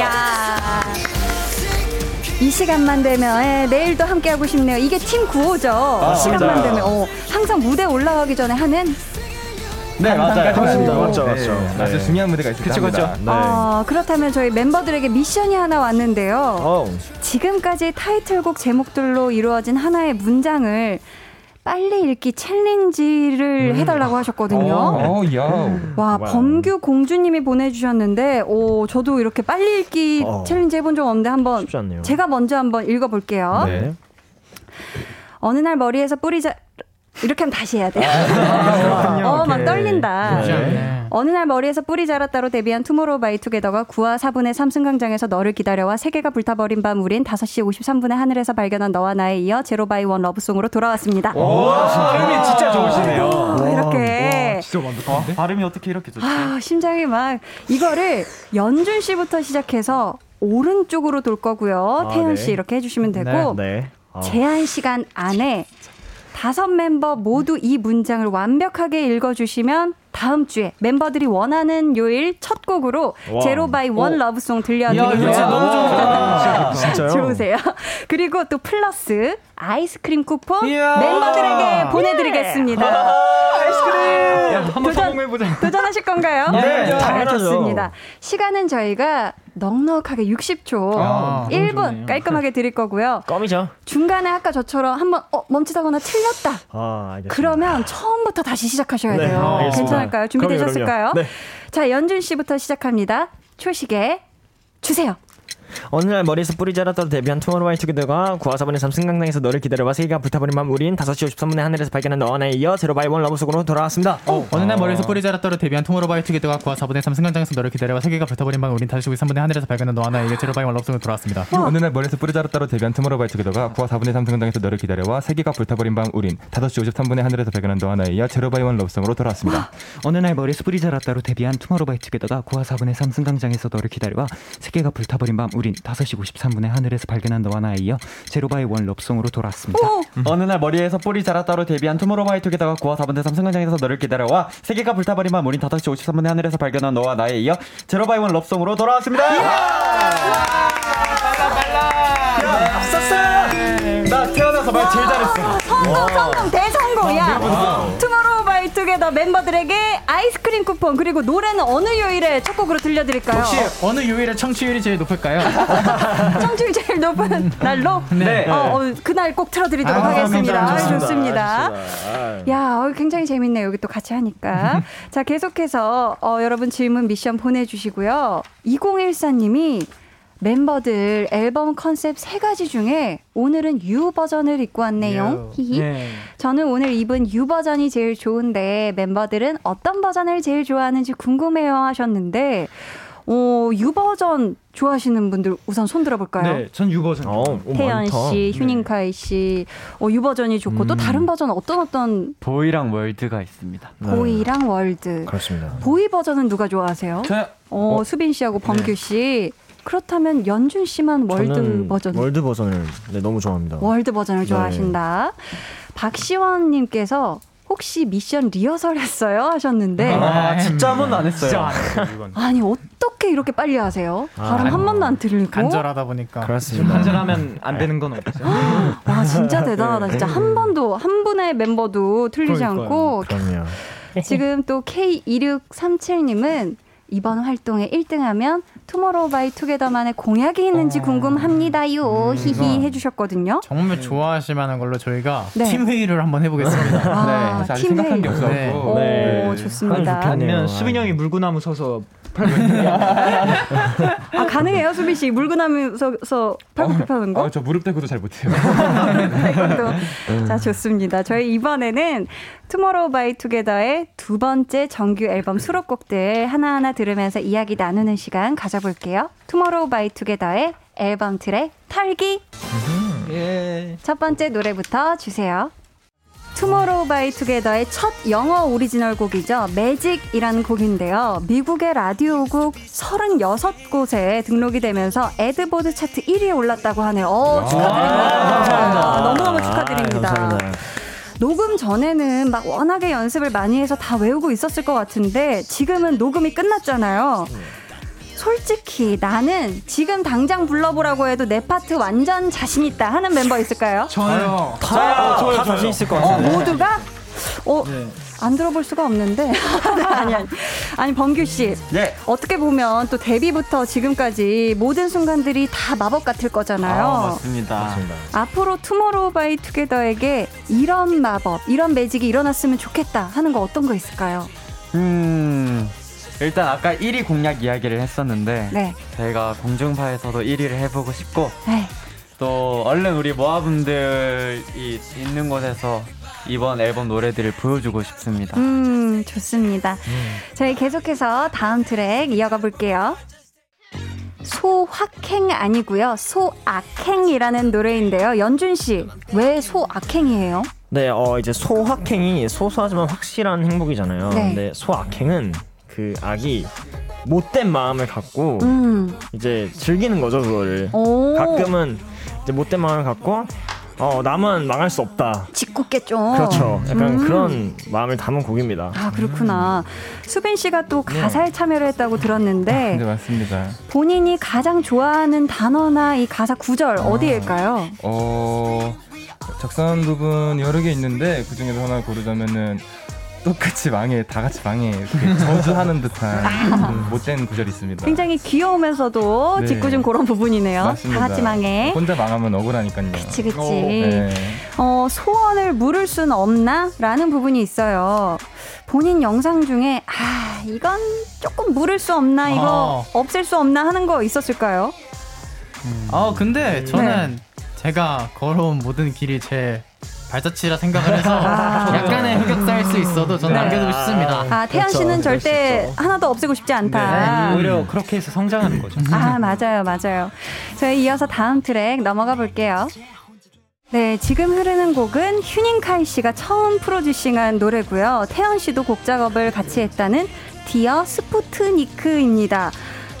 Speaker 1: 야. 이 시간만 되면 예, 내일도 함께 하고 싶네요. 이게 팀 구호죠.
Speaker 8: 맞습니다.
Speaker 1: 시간만 되면 어, 항상 무대 올라가기 전에 하는
Speaker 8: 네
Speaker 1: 맞아요.
Speaker 8: 맞습니다.
Speaker 4: 맞죠, 맞죠.
Speaker 8: 네. 아주 중요한 무대가 있을 때
Speaker 6: 그쵸, 그쵸.
Speaker 8: 합니다.
Speaker 1: 어, 그렇다면 저희 멤버들에게 미션이 하나 왔는데요.
Speaker 4: 어.
Speaker 1: 지금까지 타이틀곡 제목들로 이루어진 하나의 문장을 빨리 읽기 챌린지를 해달라고 하셨거든요.
Speaker 8: 어, 야.
Speaker 1: 와,
Speaker 8: 와우.
Speaker 1: 범규 공주님이 보내주셨는데, 오, 저도 이렇게 빨리 읽기
Speaker 4: 어.
Speaker 1: 챌린지 해본 적 없는데 한번
Speaker 4: 쉽지 않네요.
Speaker 1: 제가 먼저 한번 읽어볼게요.
Speaker 4: 네.
Speaker 1: 어느 날 머리에서 뿌리 자 이렇게 하면 다시 해야 돼요. 어, 막 떨린다.
Speaker 7: 네.
Speaker 1: 어느 날 머리에서 뿌리 자랐다로 데뷔한 투모로우 바이 투게더가 9와 4분의 3 승강장에서 너를 기다려와 세계가 불타버린 밤 우린 5시 53분에 하늘에서 발견한 너와 나에 이어 Zero by One Lovesong으로 돌아왔습니다.
Speaker 5: 발음이 진짜 좋으시네요.
Speaker 1: 어, 이렇게
Speaker 6: 진짜 완벽한데?
Speaker 5: 발음이 어떻게 이렇게 좋지?
Speaker 1: 아, 심장이 막 이거를 연준 씨부터 시작해서 오른쪽으로 돌 거고요.
Speaker 4: 아,
Speaker 1: 태연
Speaker 4: 네.
Speaker 1: 씨 이렇게 해주시면 되고
Speaker 4: 네. 어.
Speaker 1: 제한 시간 안에 다섯 멤버 모두 이 문장을 완벽하게 읽어주시면 다음 주에 멤버들이 원하는 요일 첫 곡으로
Speaker 4: 와.
Speaker 1: Zero by One
Speaker 4: 오.
Speaker 1: Lovesong 들려드리고요.
Speaker 7: 야, 너무 좋다.
Speaker 4: 진짜요?
Speaker 1: 좋으세요. 그리고 또 플러스 아이스크림 쿠폰
Speaker 7: 이야.
Speaker 1: 멤버들에게 보내드리겠습니다.
Speaker 6: 야, 한번
Speaker 1: 도전.
Speaker 6: 성공해보자.
Speaker 1: 도전하실 건가요?
Speaker 4: 네,
Speaker 1: 잘
Speaker 4: 당연하죠.
Speaker 1: 좋습니다. 시간은 저희가 넉넉하게 60초,
Speaker 7: 아,
Speaker 1: 1분
Speaker 6: 좋네요.
Speaker 1: 깔끔하게 드릴 거고요.
Speaker 4: 껌이죠.
Speaker 1: 중간에 아까 저처럼 한번 어, 멈춘다거나 틀렸다.
Speaker 4: 아.
Speaker 1: 그러면 처음부터 다시 시작하셔야
Speaker 4: 네,
Speaker 1: 돼요.
Speaker 4: 알겠습니다.
Speaker 1: 괜찮을까요? 준비되셨을까요?
Speaker 4: 네.
Speaker 1: 자, 연준 씨부터 시작합니다. 초시계 주세요.
Speaker 4: 어느 날 머리에서 뿌리 자랐다로 데뷔한 투모로우바이투게더가 9와 4분의 3 승강장에서 너를 기다려와 세계가 불타버린 밤 우린 5시 53분에 하늘에서 발견한 너와 나에 이어 Zero by One Lovesong으로 돌아왔습니다.
Speaker 7: 어, 어느 날 머리에서 뿌리 자랐다로 데뷔한 투모로우바이투게더가 9와 4분의 3 승강장에서 너를 기다려와 세계가 불타버린 밤 우린 5시 53분에 하늘에서 발견한 너와 나에 이어 Zero by One Lovesong으로 돌아왔습니다.
Speaker 8: 어느 날 머리에서 뿌리 자랐다로 데뷔한 투모로우바이투게더가 9와 4분의 3 승강장에서 너를 기다려와 세계가 불타버린 밤 우린 5시 53분에 하늘에서 발견한 너와 나에 이어 Zero by One Lovesong으로 돌아왔습니다.
Speaker 6: 어느 날 머리에서 뿌리 자랐다로 데뷔한 투모로우바이투게더가 9와 4분의 3 승강장에서 너를 기다려와 세계가 불타버린 밤 우린 5시 53분에 하늘에서 발견한 너와 나에 이어 Zero by One Lovesong으로 돌아왔습니다.
Speaker 5: 어느 날 머리에서 뿌리 자랐다로 데뷔한 투모로우바이투게더가 9화 4분의 3 승강장에서 너를 기다려와 세계가 불타버린 밤 우린 5시 53분에 하늘에서 발견한 너와 나에 이어 제로바이 원 럽송으로 돌아왔습니다. 나 태어나서 말 제일 잘했어.
Speaker 1: 성공 성공 대성공 야 투게더 멤버들에게 아이스크림 쿠폰 그리고 노래는 어느 요일에 첫 곡으로 들려드릴까요?
Speaker 7: 혹시 어느 요일에 청취율이 제일 높을까요?
Speaker 1: 청취율 제일 높은 날로
Speaker 7: 네.
Speaker 1: 어, 어, 그날 꼭 틀어드리도록
Speaker 7: 아,
Speaker 1: 하겠습니다.
Speaker 7: 감사합니다.
Speaker 1: 좋습니다. 야, 어, 굉장히 재밌네요. 여기 또 같이 하니까. 자, 계속해서 어, 여러분 질문 미션 보내주시고요. 2014님이 멤버들 앨범 컨셉 세 가지 중에 오늘은 U 버전을 입고 왔네요. 히히.
Speaker 7: 네.
Speaker 1: 저는 오늘 입은 U 버전이 제일 좋은데 멤버들은 어떤 버전을 제일 좋아하는지 궁금해요 하셨는데 어, You 버전 좋아하시는 분들 우선 손 들어볼까요?
Speaker 6: 네, 전 You 버전.
Speaker 4: 어, 오,
Speaker 1: 태현
Speaker 4: 많다.
Speaker 1: 씨, 휴닝카이 씨, 어, You 버전이 좋고 또 다른 버전 어떤 어떤
Speaker 5: Boy랑 World가 있습니다.
Speaker 4: 네.
Speaker 1: Boy랑 World.
Speaker 4: 그렇습니다.
Speaker 1: Boy 버전은 누가 좋아하세요?
Speaker 5: 저요.
Speaker 1: 어, 수빈 씨하고 범규 씨. 그렇다면 연준 씨만 World
Speaker 4: 저는
Speaker 1: 버전.
Speaker 4: World 버전을 네, 너무 좋아합니다.
Speaker 1: World 버전을
Speaker 4: 네.
Speaker 1: 좋아하신다. 박시원 님께서 혹시 미션 리허설 했어요? 하셨는데
Speaker 5: 아, 진짜 한 번도 안 했어요.
Speaker 1: 아니 어떻게 이렇게 빨리 하세요?
Speaker 4: 아,
Speaker 1: 발음 한 번도 안 들리고
Speaker 7: 간절하다 보니까.
Speaker 4: 그렇습니다.
Speaker 6: 간절하면 안 되는 건 없죠.
Speaker 1: 와 진짜 대단하다 진짜 한 번도 한 분의 멤버도 틀리지
Speaker 7: 그러니까요.
Speaker 1: 않고
Speaker 4: 그럼요.
Speaker 1: 지금 또 K2637님은 이번 활동에 1등하면 투모로우 바이 투게더만의 공약이 있는지 궁금합니다요. 히히 해주셨거든요.
Speaker 7: 정말 좋아하실 만한 걸로 저희가
Speaker 1: 네.
Speaker 7: 팀 회의를 한번 해보겠습니다.
Speaker 1: 아,
Speaker 8: 아직
Speaker 1: 팀
Speaker 8: 생각한 게
Speaker 1: 회의.
Speaker 8: 없어갖고.
Speaker 7: 네.
Speaker 1: 오,
Speaker 4: 네.
Speaker 1: 좋습니다.
Speaker 6: 아니면
Speaker 4: 아.
Speaker 6: 수빈 형이 물구나무 서서
Speaker 1: 아, 가능해요, 수빈 씨. 물구나무에서 팔굽혀 펴는 거?
Speaker 8: 아, 저 무릎 대고도 잘 못해요.
Speaker 1: 이것도. 자, 좋습니다. 저희 이번에는 투모로우 바이 투게더의 두 번째 정규 앨범 수록곡들 하나하나 들으면서 이야기 나누는 시간 가져 볼게요. 투모로우 바이 투게더의 앨범 트랙 털기. 첫 번째 노래부터 주세요. 투모로우 바이 투게더의 첫 영어 오리지널 곡이죠. Magic이라는 곡인데요. 미국의 라디오국 36곳에 등록이 되면서 Add Board 차트 1위에 올랐다고 하네요. 어, 축하드립니다. 너무너무 축하드립니다.
Speaker 4: 아, 감사합니다.
Speaker 1: 녹음 전에는 막 워낙에 연습을 많이 해서 다 외우고 있었을 것 같은데 지금은 녹음이 끝났잖아요. 솔직히 나는 지금 당장 불러보라고 해도 내 파트 완전 자신 있다 하는 멤버 있을까요?
Speaker 7: 저요.
Speaker 4: 다, 다 자신 있을 것 같은데.
Speaker 1: 모두가? 어, 안 들어볼 수가 없는데. 아니, 아니. 아니, 범규 씨.
Speaker 5: 네.
Speaker 1: 어떻게 보면 또 데뷔부터 지금까지 모든 순간들이 다 마법 같을 거잖아요.
Speaker 5: 아, 맞습니다.
Speaker 4: 맞습니다.
Speaker 1: 앞으로 투모로우 바이 투게더에게 이런 마법, 이런 magic이 일어났으면 좋겠다 하는 거 어떤 거 있을까요?
Speaker 5: 음. 일단 아까 1위 공약 이야기를 했었는데
Speaker 1: 네.
Speaker 5: 저희가 공중파에서도 1위를 해보고 싶고
Speaker 1: 네.
Speaker 5: 또 얼른 우리 모아분들이 있는 곳에서 이번 앨범 노래들을 보여주고 싶습니다.
Speaker 1: 음, 좋습니다. 저희 계속해서 다음 트랙 이어가 볼게요. 소확행 아니고요. 소악행이라는 노래인데요. 연준 씨, 왜 소악행이에요?
Speaker 4: 네, 어 이제 소확행이 소소하지만 확실한 행복이잖아요.
Speaker 1: 네.
Speaker 4: 근데 소악행은 그 악이 못된 마음을 갖고
Speaker 1: 음.
Speaker 4: 이제 즐기는 거죠 그거를.
Speaker 1: 오.
Speaker 4: 가끔은 이제 못된 마음을 갖고 어 남은 망할 수 없다.
Speaker 1: 짓궂게 좀.
Speaker 4: 그렇죠. 약간
Speaker 1: 음.
Speaker 4: 그런 마음을 담은 곡입니다.
Speaker 1: 아, 그렇구나. 수빈 씨가 또 가사에 참여를 했다고 들었는데
Speaker 8: 네, 맞습니다.
Speaker 1: 본인이 가장 좋아하는 단어나 이 가사 구절 어디일까요?
Speaker 8: 어, 작사한 부분 여러 개 있는데 그 중에서 하나 고르자면은 똑같이 망해, 다 같이 망해. 이렇게 저주하는 듯한 음, 못된 구절이 있습니다.
Speaker 1: 굉장히 귀여우면서도
Speaker 8: 네.
Speaker 1: 짓궂은 그런 부분이네요.
Speaker 8: 맞습니다.
Speaker 1: 다 같이 망해.
Speaker 8: 혼자 망하면 억울하니까요.
Speaker 1: 그치, 그치.
Speaker 8: 네.
Speaker 1: 어, 소원을 물을 순 없나? 라는 부분이 있어요. 본인 영상 중에, 아, 이건 조금 물을 수 없나? 이거
Speaker 7: 어.
Speaker 1: 없앨 수 없나? 하는 거 있었을까요?
Speaker 7: 아 근데 저는 제가 걸어온 모든 길이 제 발자취라 생각을 해서 약간의 흑역사일 수 있어도 저는
Speaker 1: 네.
Speaker 7: 남겨두고 싶습니다.
Speaker 1: 아, 태연
Speaker 4: 그렇죠.
Speaker 1: 씨는
Speaker 4: 수
Speaker 1: 절대. 하나도 없애고 싶지 않다.
Speaker 6: 네, 오히려 그렇게 해서 성장하는 거죠.
Speaker 1: 아, 맞아요, 맞아요. 저희 이어서 다음 트랙 넘어가 볼게요. 네, 지금 흐르는 곡은 휴닝카이 씨가 처음 프로듀싱한 노래고요. 태현 씨도 곡 작업을 같이 했다는 Dear Sputnik입니다.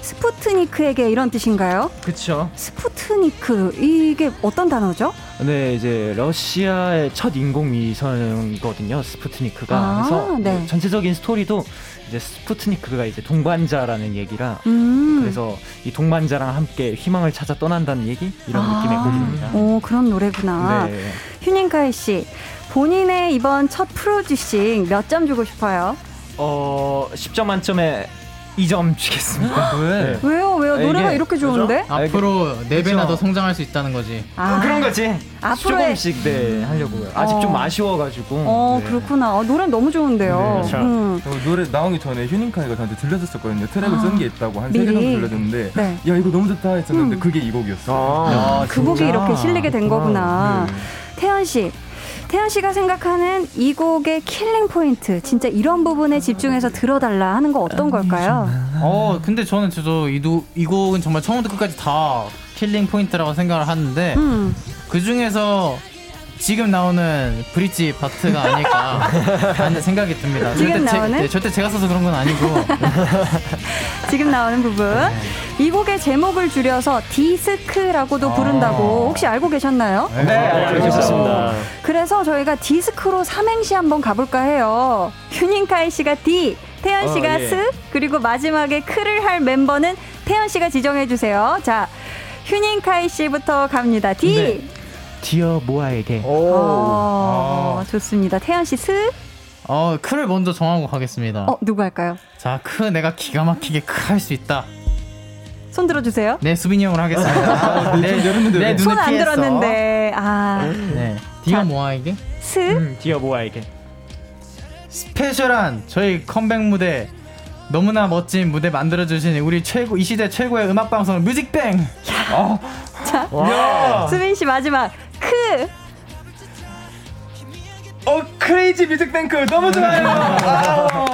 Speaker 1: 스푸트니크에게 이런 뜻인가요?
Speaker 6: 그렇죠.
Speaker 1: 스푸트니크 이게 어떤 단어죠?
Speaker 6: 네, 이제 러시아의 첫 인공 위성이거든요. 스푸트니크가.
Speaker 1: 아,
Speaker 6: 그래서
Speaker 1: 네.
Speaker 6: 뭐 전체적인 스토리도 이제 스푸트니크가 이제 동반자라는 얘기라
Speaker 1: 음.
Speaker 6: 그래서 이 동반자랑 함께 희망을 찾아 떠난다는 얘기 이런
Speaker 1: 아.
Speaker 6: 느낌의 곡입니다.
Speaker 1: 오, 그런 노래구나.
Speaker 6: 네.
Speaker 1: 휴닝카이 씨, 본인의 이번 첫 프로듀싱 몇 점 주고 싶어요?
Speaker 6: 어, 10점 만점에 2점 주겠습니다.
Speaker 8: 왜?
Speaker 1: 왜요? 왜요?
Speaker 6: 이게-
Speaker 1: 노래가 이렇게 좋은데?
Speaker 7: 앞으로 네 배나
Speaker 6: 그죠?
Speaker 7: 더 성장할 수 있다는 거지.
Speaker 1: 아,
Speaker 6: 그런 거지.
Speaker 1: 앞으로의
Speaker 6: 조금씩 네 하려고요. 아직
Speaker 1: 어.
Speaker 6: 좀 아쉬워가지고.
Speaker 1: 어,
Speaker 6: 네.
Speaker 1: 그렇구나. 어, 노래 너무 좋은데요.
Speaker 4: 네, 참.
Speaker 1: 음.
Speaker 8: 어, 노래 나오기 전에 휴닝카이가 저한테 들려줬었거든요. 트랙을
Speaker 1: 아.
Speaker 8: 쓴게 있다고 한 세개
Speaker 1: 미리?
Speaker 8: 정도 들려줬는데
Speaker 1: 네.
Speaker 8: 야 이거 너무 좋다 했었는데
Speaker 1: 음.
Speaker 8: 그게 이 곡이었어요.
Speaker 4: 아,
Speaker 1: 그 곡이 이렇게 실리게 된 거구나.
Speaker 8: 네.
Speaker 1: 태현 씨. 태현 씨가 생각하는 이 곡의 killing point, 진짜 이런 부분에 집중해서 들어달라 하는 거 어떤 걸까요?
Speaker 7: 어, 근데 저는 저도 이, 도, 이 곡은 정말 처음부터 끝까지 다 killing point라고 생각을 하는데
Speaker 1: 음,
Speaker 7: 그 중에서 지금 나오는 브릿지 파트가 아닐까 하는 생각이 듭니다.
Speaker 1: 지금
Speaker 7: 절대,
Speaker 1: 나오는?
Speaker 7: 제, 네, 절대 제가 써서 그런 건 아니고
Speaker 1: 지금 나오는 부분. 이 곡의 제목을 줄여서 디스크라고도 부른다고 혹시 알고 계셨나요?
Speaker 4: 네, 알고 있었습니다.
Speaker 1: 그래서 저희가 디스크로 삼행시 한번 가볼까 해요. 휴닝카이 씨가 디, 태현 씨가
Speaker 4: 어, 예.
Speaker 1: 스, 그리고 마지막에 크를 할 멤버는 태현 씨가 지정해 주세요. 자, 휴닝카이 씨부터 갑니다. 디.
Speaker 6: 네. Dear 모아에게.
Speaker 1: 어, 좋습니다. 태현 씨 스.
Speaker 7: 어, 크를 먼저 정하고 가겠습니다.
Speaker 1: 어, 누구 할까요?
Speaker 7: 자, 크 내가 기가 막히게 크 할 수 있다.
Speaker 1: 손 들어주세요.
Speaker 7: 네, 수빈이 형으로 하겠습니다. 내, 내 눈을
Speaker 1: 손안
Speaker 7: 피했어.
Speaker 1: 들었는데, 아,
Speaker 7: 네, Dear 모아에게
Speaker 1: 스.
Speaker 6: 음, Dear 모아에게.
Speaker 7: 스페셜한 저희 컴백 무대 너무나 멋진 무대 만들어 주신 우리 최고 이 시대 최고의 음악 방송 뮤직뱅.
Speaker 1: 자,
Speaker 4: 와.
Speaker 1: 수빈 씨 마지막 크.
Speaker 8: 어 crazy 뮤직뱅크 너무 좋아요.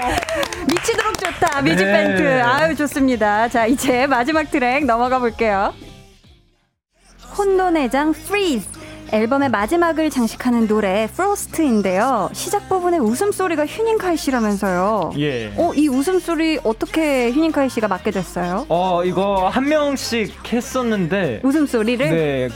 Speaker 1: 미치도록 좋다 뮤직뱅크
Speaker 8: 네.
Speaker 1: 아유 좋습니다 자 이제 마지막 트랙 넘어가 볼게요 혼돈의장 Freeze 앨범의 마지막을 장식하는 노래 Frost인데요 시작 부분의 웃음소리가 휴닝카이 씨라면서요
Speaker 6: 예.
Speaker 1: 어, 이 웃음소리 어떻게 휴닝카이 씨가 맡게 됐어요?
Speaker 6: 어 이거 한 명씩 했었는데
Speaker 1: 웃음소리를?
Speaker 6: 네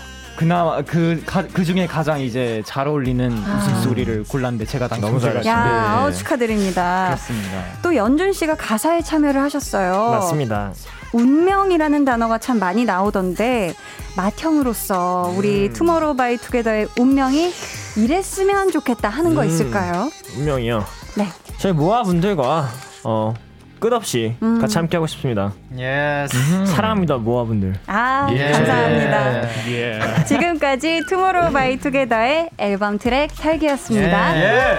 Speaker 6: 그나마 그, 가, 그 중에 가장 이제 잘 어울리는
Speaker 1: 아.
Speaker 6: 웃음소리를 골랐는데 제가 당첨
Speaker 4: 너무 잘하시네.
Speaker 1: 야
Speaker 4: 네.
Speaker 1: 어, 축하드립니다
Speaker 6: 그렇습니다
Speaker 1: 또 연준 씨가 가사에 참여를 하셨어요
Speaker 4: 맞습니다.
Speaker 1: 운명이라는 단어가 참 많이 나오던데 맏형으로서 우리
Speaker 4: 음.
Speaker 1: 투모로우바이투게더의 운명이 이랬으면 좋겠다 하는 거
Speaker 4: 음.
Speaker 1: 있을까요?
Speaker 4: 운명이요.
Speaker 1: 네.
Speaker 4: 저희 모아 분들과 어 끝없이
Speaker 1: 음.
Speaker 4: 같이 함께하고 싶습니다.
Speaker 7: Yes.
Speaker 4: 사랑합니다 모아 분들.
Speaker 1: 아
Speaker 7: 예.
Speaker 1: 감사합니다.
Speaker 6: 예.
Speaker 1: 지금까지 투모로우바이투게더의 앨범 트랙 털기였습니다.
Speaker 7: 예.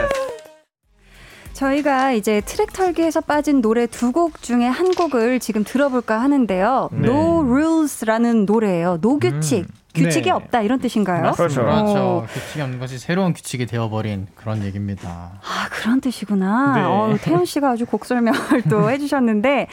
Speaker 1: 저희가 이제 트랙 털기에서 빠진 노래 두 곡 중에 한 곡을 지금 들어볼까 하는데요.
Speaker 4: 네.
Speaker 1: No Rules라는 노래예요. 노규칙. 규칙이
Speaker 6: 네.
Speaker 1: 없다 이런 뜻인가요?
Speaker 4: 그렇죠.
Speaker 7: 그렇죠. 규칙이 없는 것이 새로운 규칙이 되어버린 그런 얘기입니다.
Speaker 1: 아, 그런 뜻이구나.
Speaker 6: 네.
Speaker 1: 어, 태연 씨가 아주 곡 설명을 또 해주셨는데,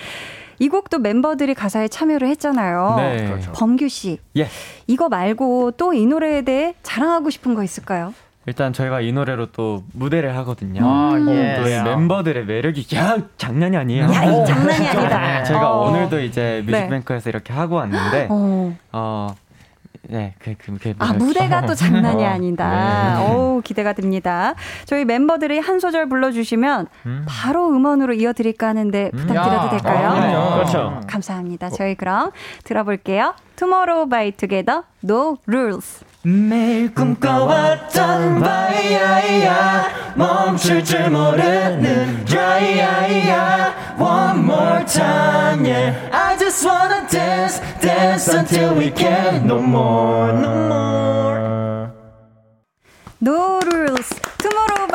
Speaker 1: 이 곡도 멤버들이 가사에 참여를 했잖아요.
Speaker 5: 네.
Speaker 4: 그렇죠.
Speaker 1: 범규 씨.
Speaker 5: 예.
Speaker 1: 이거 말고 또 이 노래에 대해 자랑하고 싶은 거 있을까요?
Speaker 5: 일단 저희가 이 노래로 또 무대를 하거든요.
Speaker 7: 아, 예.
Speaker 5: 또이 멤버들의 매력이 야 장난이 아니에요.
Speaker 1: 야, 이 장난이 아니다.
Speaker 7: 네.
Speaker 5: 제가
Speaker 1: 어.
Speaker 5: 오늘도 이제 뮤직뱅크에서 이렇게 하고 왔는데
Speaker 1: 어.
Speaker 5: 어. 네, 그, 그, 그,
Speaker 1: 아, 무대가 또 장난이
Speaker 5: 어,
Speaker 1: 아니다.
Speaker 5: 네.
Speaker 1: 어우, 기대가 됩니다. 저희 멤버들이 한 소절 불러주시면
Speaker 5: 음.
Speaker 1: 바로 음원으로 이어드릴까 하는데 부탁드려도
Speaker 7: 야.
Speaker 1: 될까요?
Speaker 7: 아,
Speaker 8: 그럼요.
Speaker 4: 그렇죠.
Speaker 1: 감사합니다. 저희 그럼 들어볼게요. Tomorrow by Together, No Rules.
Speaker 6: 매일 꿈꿔왔던 바이야이야 멈출 줄 모르는 야이야이야 One more time yeah I just wanna dance dance until we can no more no more
Speaker 1: No Rules.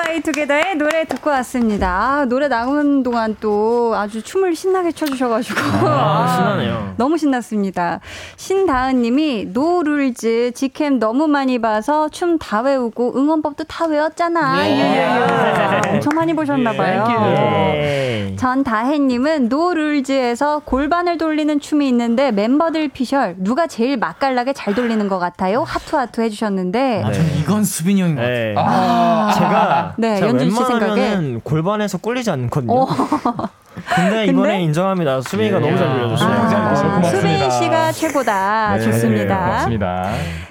Speaker 1: Together의 노래 듣고 왔습니다. 아, 노래 나오는 동안 또 아주 춤을 신나게 춰주셔가지고.
Speaker 4: 아, 신나네요.
Speaker 1: 너무 신났습니다. 신다은 님이 No Rules 직캠 너무 많이 봐서 춤 다 외우고 응원법도 다 외웠잖아.
Speaker 7: 예.
Speaker 1: 유유유. 엄청 많이 보셨나봐요.
Speaker 4: 예.
Speaker 1: 전다혜님은 No Rules에서 골반을 돌리는 춤이 있는데 멤버들 피셜 누가 제일 맛깔나게 잘 돌리는 것 같아요? 하트 하트 해주셨는데
Speaker 7: 아, 전 이건 수빈이 형인 것 같아요.
Speaker 4: 네. 제가
Speaker 1: 네,
Speaker 4: 제가
Speaker 1: 연준 씨 생각에.
Speaker 4: 골반에서 꿀리지 않거든요.
Speaker 1: 어.
Speaker 4: 근데 이번에
Speaker 1: 근데?
Speaker 4: 인정합니다. 수빈이가
Speaker 8: 예.
Speaker 4: 너무 잘 돌려줬어요.
Speaker 1: 아, 수빈 씨가 최고다.
Speaker 8: 네,
Speaker 1: 좋습니다.
Speaker 8: 고맙습니다.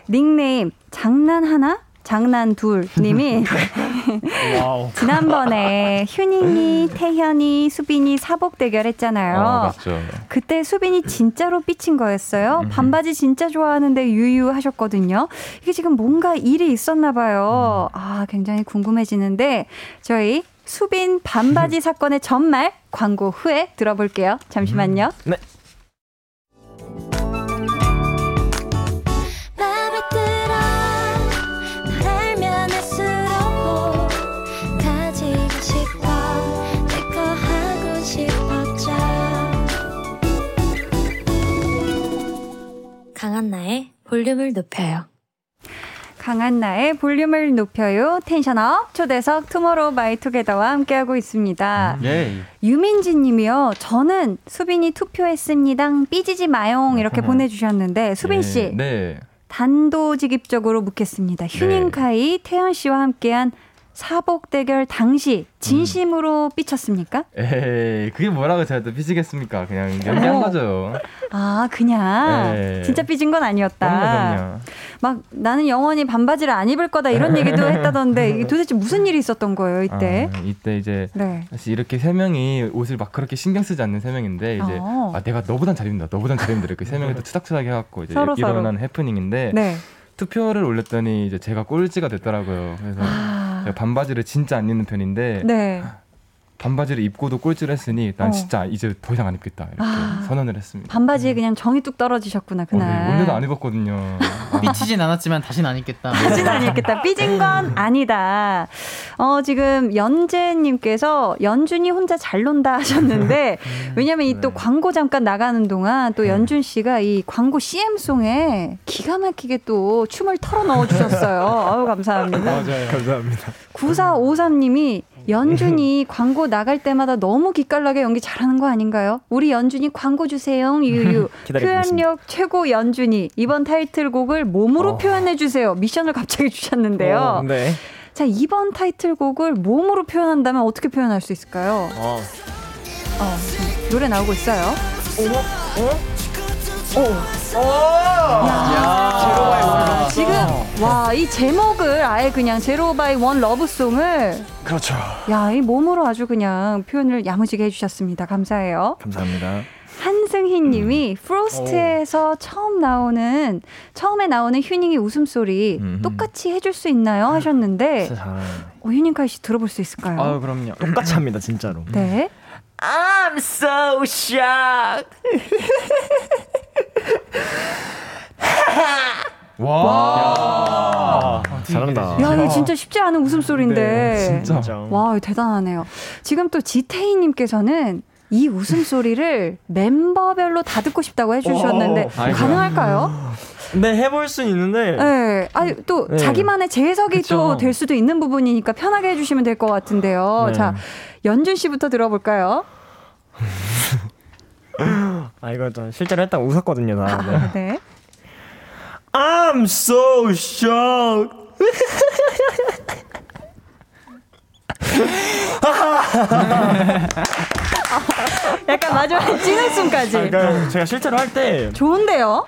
Speaker 1: 닉네임 장난 하나? 장난 둘 님이
Speaker 4: 와우.
Speaker 1: 지난번에 휴닝이, 태현이, 수빈이 사복 대결 했잖아요.
Speaker 8: 어, 맞죠.
Speaker 1: 그때 수빈이 진짜로 삐친 거였어요. 반바지 진짜 좋아하는데 유유하셨거든요. 이게 지금 뭔가 일이 있었나 봐요. 아, 굉장히 궁금해지는데 저희 수빈 반바지 사건의 전말 광고 후에 들어볼게요. 잠시만요.
Speaker 4: 네.
Speaker 9: 강한나의 볼륨을 높여요
Speaker 1: 강한나의 볼륨을 높여요. 텐션업 초대석 투모로우 바이 투게더와 함께하고 있습니다.
Speaker 5: 예.
Speaker 1: 유민지 님이요. 저는 수빈이 투표했습니다. 삐지지 마용 이렇게 보내주셨는데 수빈 씨
Speaker 8: 네.
Speaker 1: 단도직입적으로 묻겠습니다. 휴닝카이 태현 씨와 함께한 사복 대결 당시 진심으로 삐쳤습니까?
Speaker 8: 에이, 그게 뭐라고 제가 또 삐지겠습니까? 그냥 연기한
Speaker 1: 어.
Speaker 8: 거죠.
Speaker 1: 아 그냥
Speaker 8: 네.
Speaker 1: 진짜 삐진 건 아니었다.
Speaker 8: 그럼요, 그럼요.
Speaker 1: 막 나는 영원히 반바지를 안 입을 거다 이런 얘기도 했다던데 이게 도대체 무슨 일이 있었던 거예요 이때?
Speaker 8: 아, 이때 이제
Speaker 1: 네.
Speaker 8: 사실 이렇게 세 명이 옷을 막 그렇게 신경 쓰지 않는 세 명인데 이제
Speaker 1: 어.
Speaker 8: 아 내가 너보단 잘 입는다, 너보단 잘 입는다 이렇게 세 명이 또 투닥투닥 해 갖고 이제
Speaker 1: 서로, 서로.
Speaker 8: 일어난 해프닝인데
Speaker 1: 네.
Speaker 8: 투표를 올렸더니 이제 제가 꼴찌가 됐더라고요. 그래서
Speaker 1: 아.
Speaker 8: 제가 반바지를 진짜 안 입는 편인데
Speaker 1: 네.
Speaker 8: 반바지를 입고도 꼴찌를 했으니 난
Speaker 1: 어.
Speaker 8: 진짜 이제 더 이상 안 입겠다 이렇게
Speaker 1: 아.
Speaker 8: 선언을 했습니다.
Speaker 1: 반바지에 그냥 정이 뚝 떨어지셨구나
Speaker 8: 어,
Speaker 1: 그날.
Speaker 8: 네, 원래도 안 입었거든요. 아.
Speaker 7: 삐치진 않았지만 다신 안 입겠다.
Speaker 1: 삐진 아니겠다. 삐진 건 아니다. 어, 지금 연재님께서 연준이 혼자 잘 논다 하셨는데, 왜냐면 이또 광고 잠깐 나가는 동안 또 연준 씨가 이 광고 CM송에 기가 막히게 또 춤을 털어 넣어 주셨어요. 아유, 감사합니다.
Speaker 4: 맞아요. 감사합니다.
Speaker 1: 9453님이 연준이 광고 나갈 때마다 너무 기깔나게 연기 잘하는 거 아닌가요? 우리 연준이 광고 주세요. 유유.
Speaker 4: 기다리고
Speaker 1: 표현력 최고 연준이 이번 타이틀곡을 몸으로
Speaker 4: 어.
Speaker 1: 표현해 주세요. 미션을 갑자기 주셨는데요.
Speaker 4: 어, 네.
Speaker 1: 자, 이번 타이틀곡을 몸으로 표현한다면 어떻게 표현할 수 있을까요?
Speaker 4: 어.
Speaker 1: 어, 노래 나오고 있어요. 야, 지금 와, 이 제목을 아예 그냥 Zero by One Lovesong을
Speaker 4: 그렇죠.
Speaker 1: 야, 이 몸으로 아주 그냥 표현을 야무지게 해주셨습니다. 감사해요.
Speaker 4: 감사합니다.
Speaker 1: 한승희 님이 Frost에서 처음 나오는, 처음에 나오는 휴닝이 웃음소리
Speaker 4: 음.
Speaker 1: 똑같이 해줄 수 있나요? 하셨는데. 어, 휴닝카이 씨 들어볼 수 있을까요?
Speaker 5: 아유 그럼요.
Speaker 4: 똑같이 합니다, 진짜로.
Speaker 1: 네.
Speaker 5: I'm so shocked.
Speaker 8: 와.
Speaker 4: 잘한다.
Speaker 1: 야, 이거 진짜 쉽지 않은 웃음소리인데.
Speaker 4: 네, 진짜.
Speaker 1: 와, 대단하네요. 지금 또 지태희님께서는 이 웃음소리를 멤버별로 다 듣고 싶다고 해주셨는데,
Speaker 5: 오.
Speaker 1: 가능할까요?
Speaker 4: 네, 해볼 수는 있는데.
Speaker 1: 네. 아니, 또
Speaker 4: 네.
Speaker 1: 자기만의 재해석이. 또 될 수도 있는 부분이니까 편하게 해주시면 될 것 같은데요.
Speaker 4: 네.
Speaker 1: 자, 연준 씨부터 들어볼까요?
Speaker 4: 아, 이거 좀 실제로 했다가 웃었거든요, 나. 네.
Speaker 1: 아, 네.
Speaker 4: I'm so shocked.
Speaker 1: 약간 마지막에 찌는 숨까지.
Speaker 4: 그러니까 제가 실제로 할 때
Speaker 1: 좋은데요?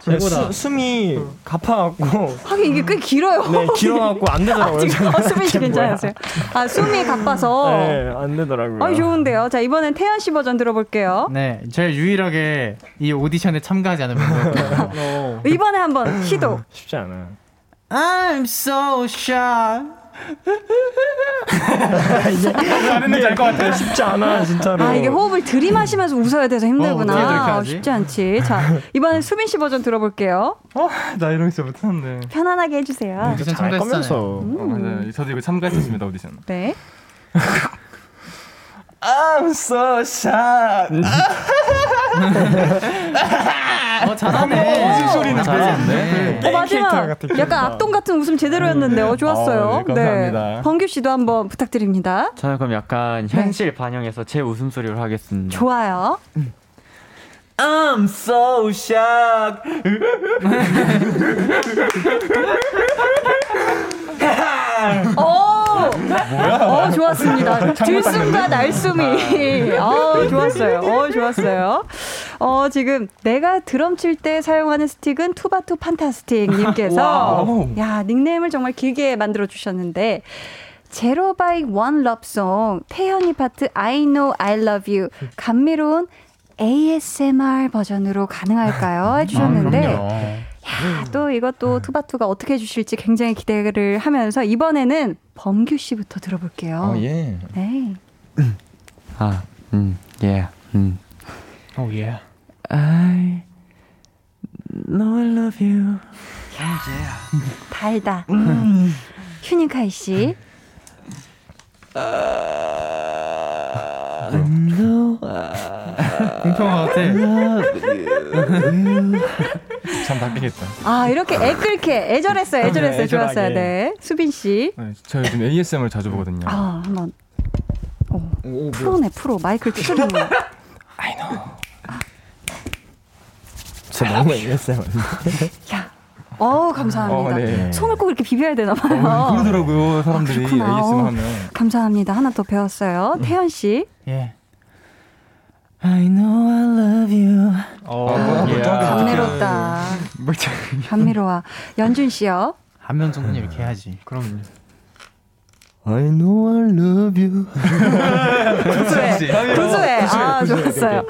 Speaker 4: 숨이 가파갖고
Speaker 1: 하긴 이게 꽤 길어요.
Speaker 4: 네 길어갖고 안 되더라고요.
Speaker 1: 지금 어,
Speaker 4: 뭐야.
Speaker 1: 괜찮으세요? 아, 숨이 가빠서.
Speaker 4: 네, 안 되더라고요.
Speaker 1: 아, 좋은데요. 자, 이번엔 태연 씨 버전 들어볼게요.
Speaker 7: 네, 제일 유일하게 이 오디션에 참가하지 않은 멤버였거든요.
Speaker 4: 어,
Speaker 1: 이번에 한번 시도.
Speaker 4: 쉽지 않아.
Speaker 7: I'm so shy.
Speaker 8: 잘했는지 알것 같아.
Speaker 4: 쉽지 않아, 진짜로.
Speaker 1: 아, 이게 호흡을 들이마시면서 웃어야 돼서
Speaker 7: 어,
Speaker 1: 힘들구나. 아,
Speaker 7: 하지?
Speaker 1: 쉽지 않지. 자, 이번엔 수빈 씨 버전 들어볼게요.
Speaker 8: 어, 나 이런 거 못하는데.
Speaker 1: 편안하게 해주세요.
Speaker 7: 오디션
Speaker 4: 잘
Speaker 7: 참가했잖아요.
Speaker 4: 거면서.
Speaker 8: 어, 맞아요. 저도 이거 참가했었습니다 오디션.
Speaker 1: 네.
Speaker 8: I'm so shocked.
Speaker 7: 어, 잘하네.
Speaker 8: 무슨 소리는
Speaker 7: 잘하네.
Speaker 1: 어,
Speaker 4: 게임
Speaker 1: 마지막
Speaker 4: 캐릭터 같은
Speaker 1: 약간
Speaker 4: 캐릭터.
Speaker 1: 악동 같은 웃음 제대로였는데 어 좋았어요.
Speaker 8: 어, 네, 감사합니다.
Speaker 1: 범규 씨도 한번 부탁드립니다.
Speaker 5: 저는 그럼 약간 현실 반영해서 제 웃음 소리로 하겠습니다.
Speaker 1: 좋아요.
Speaker 5: I'm so shocked.
Speaker 1: 오,
Speaker 8: 뭐야?
Speaker 1: 오 어, 좋았습니다. 들숨과 날숨이. 어, 좋았어요. 어, 좋았어요. 어, 지금 내가 드럼 칠 때 사용하는 스틱은 투바투 판타스틱 님께서
Speaker 8: 와우.
Speaker 1: 야, 닉네임을 정말 길게 만들어 주셨는데 Zero by One Lovesong 태현이 파트 I know I love you 감미로운 ASMR 버전으로 가능할까요? 해주셨는데 야, 또 이것도 투바투가 어떻게 해주실지 굉장히 기대를 하면서 이번에는 범규 씨부터 들어볼게요.
Speaker 8: 어, 예.
Speaker 1: 네.
Speaker 5: 아, 음, 예, 음.
Speaker 7: 오 예.
Speaker 5: I know I love you.
Speaker 1: 달다. 휴닝카이 씨.
Speaker 7: 공평한 것 같아.
Speaker 8: 참 바뀌겠다.
Speaker 1: 아, 이렇게 애 끓게. 애절했어요, 애절했어요.
Speaker 4: 네,
Speaker 1: 좋았어요. 네. 수빈 씨.
Speaker 8: 네, 저 요즘 ASMR 자주 보거든요.
Speaker 1: 아, 한번. 오, 프로네, 프로. 마이크를 두드리는 거.
Speaker 4: 저 너무 ASMR.
Speaker 1: 야. 어우, 감사합니다.
Speaker 8: 어, 네.
Speaker 1: 손을 꼭 이렇게 비벼야 되나
Speaker 8: 어,
Speaker 1: 봐요.
Speaker 8: 그러더라고요, 사람들이
Speaker 1: 그렇구나.
Speaker 8: ASMR
Speaker 1: 어.
Speaker 8: 하면.
Speaker 1: 감사합니다. 하나 더 배웠어요. 태연 씨.
Speaker 7: 예.
Speaker 5: I know I love you.
Speaker 8: 어,
Speaker 5: 예.
Speaker 1: 감미롭다. 감미로워. 연준 씨요.
Speaker 7: 한명 정도는 이렇게 해야지.
Speaker 8: 그럼요.
Speaker 4: I know I love you.
Speaker 1: 구수해. 구수해. 아, 좋았어요.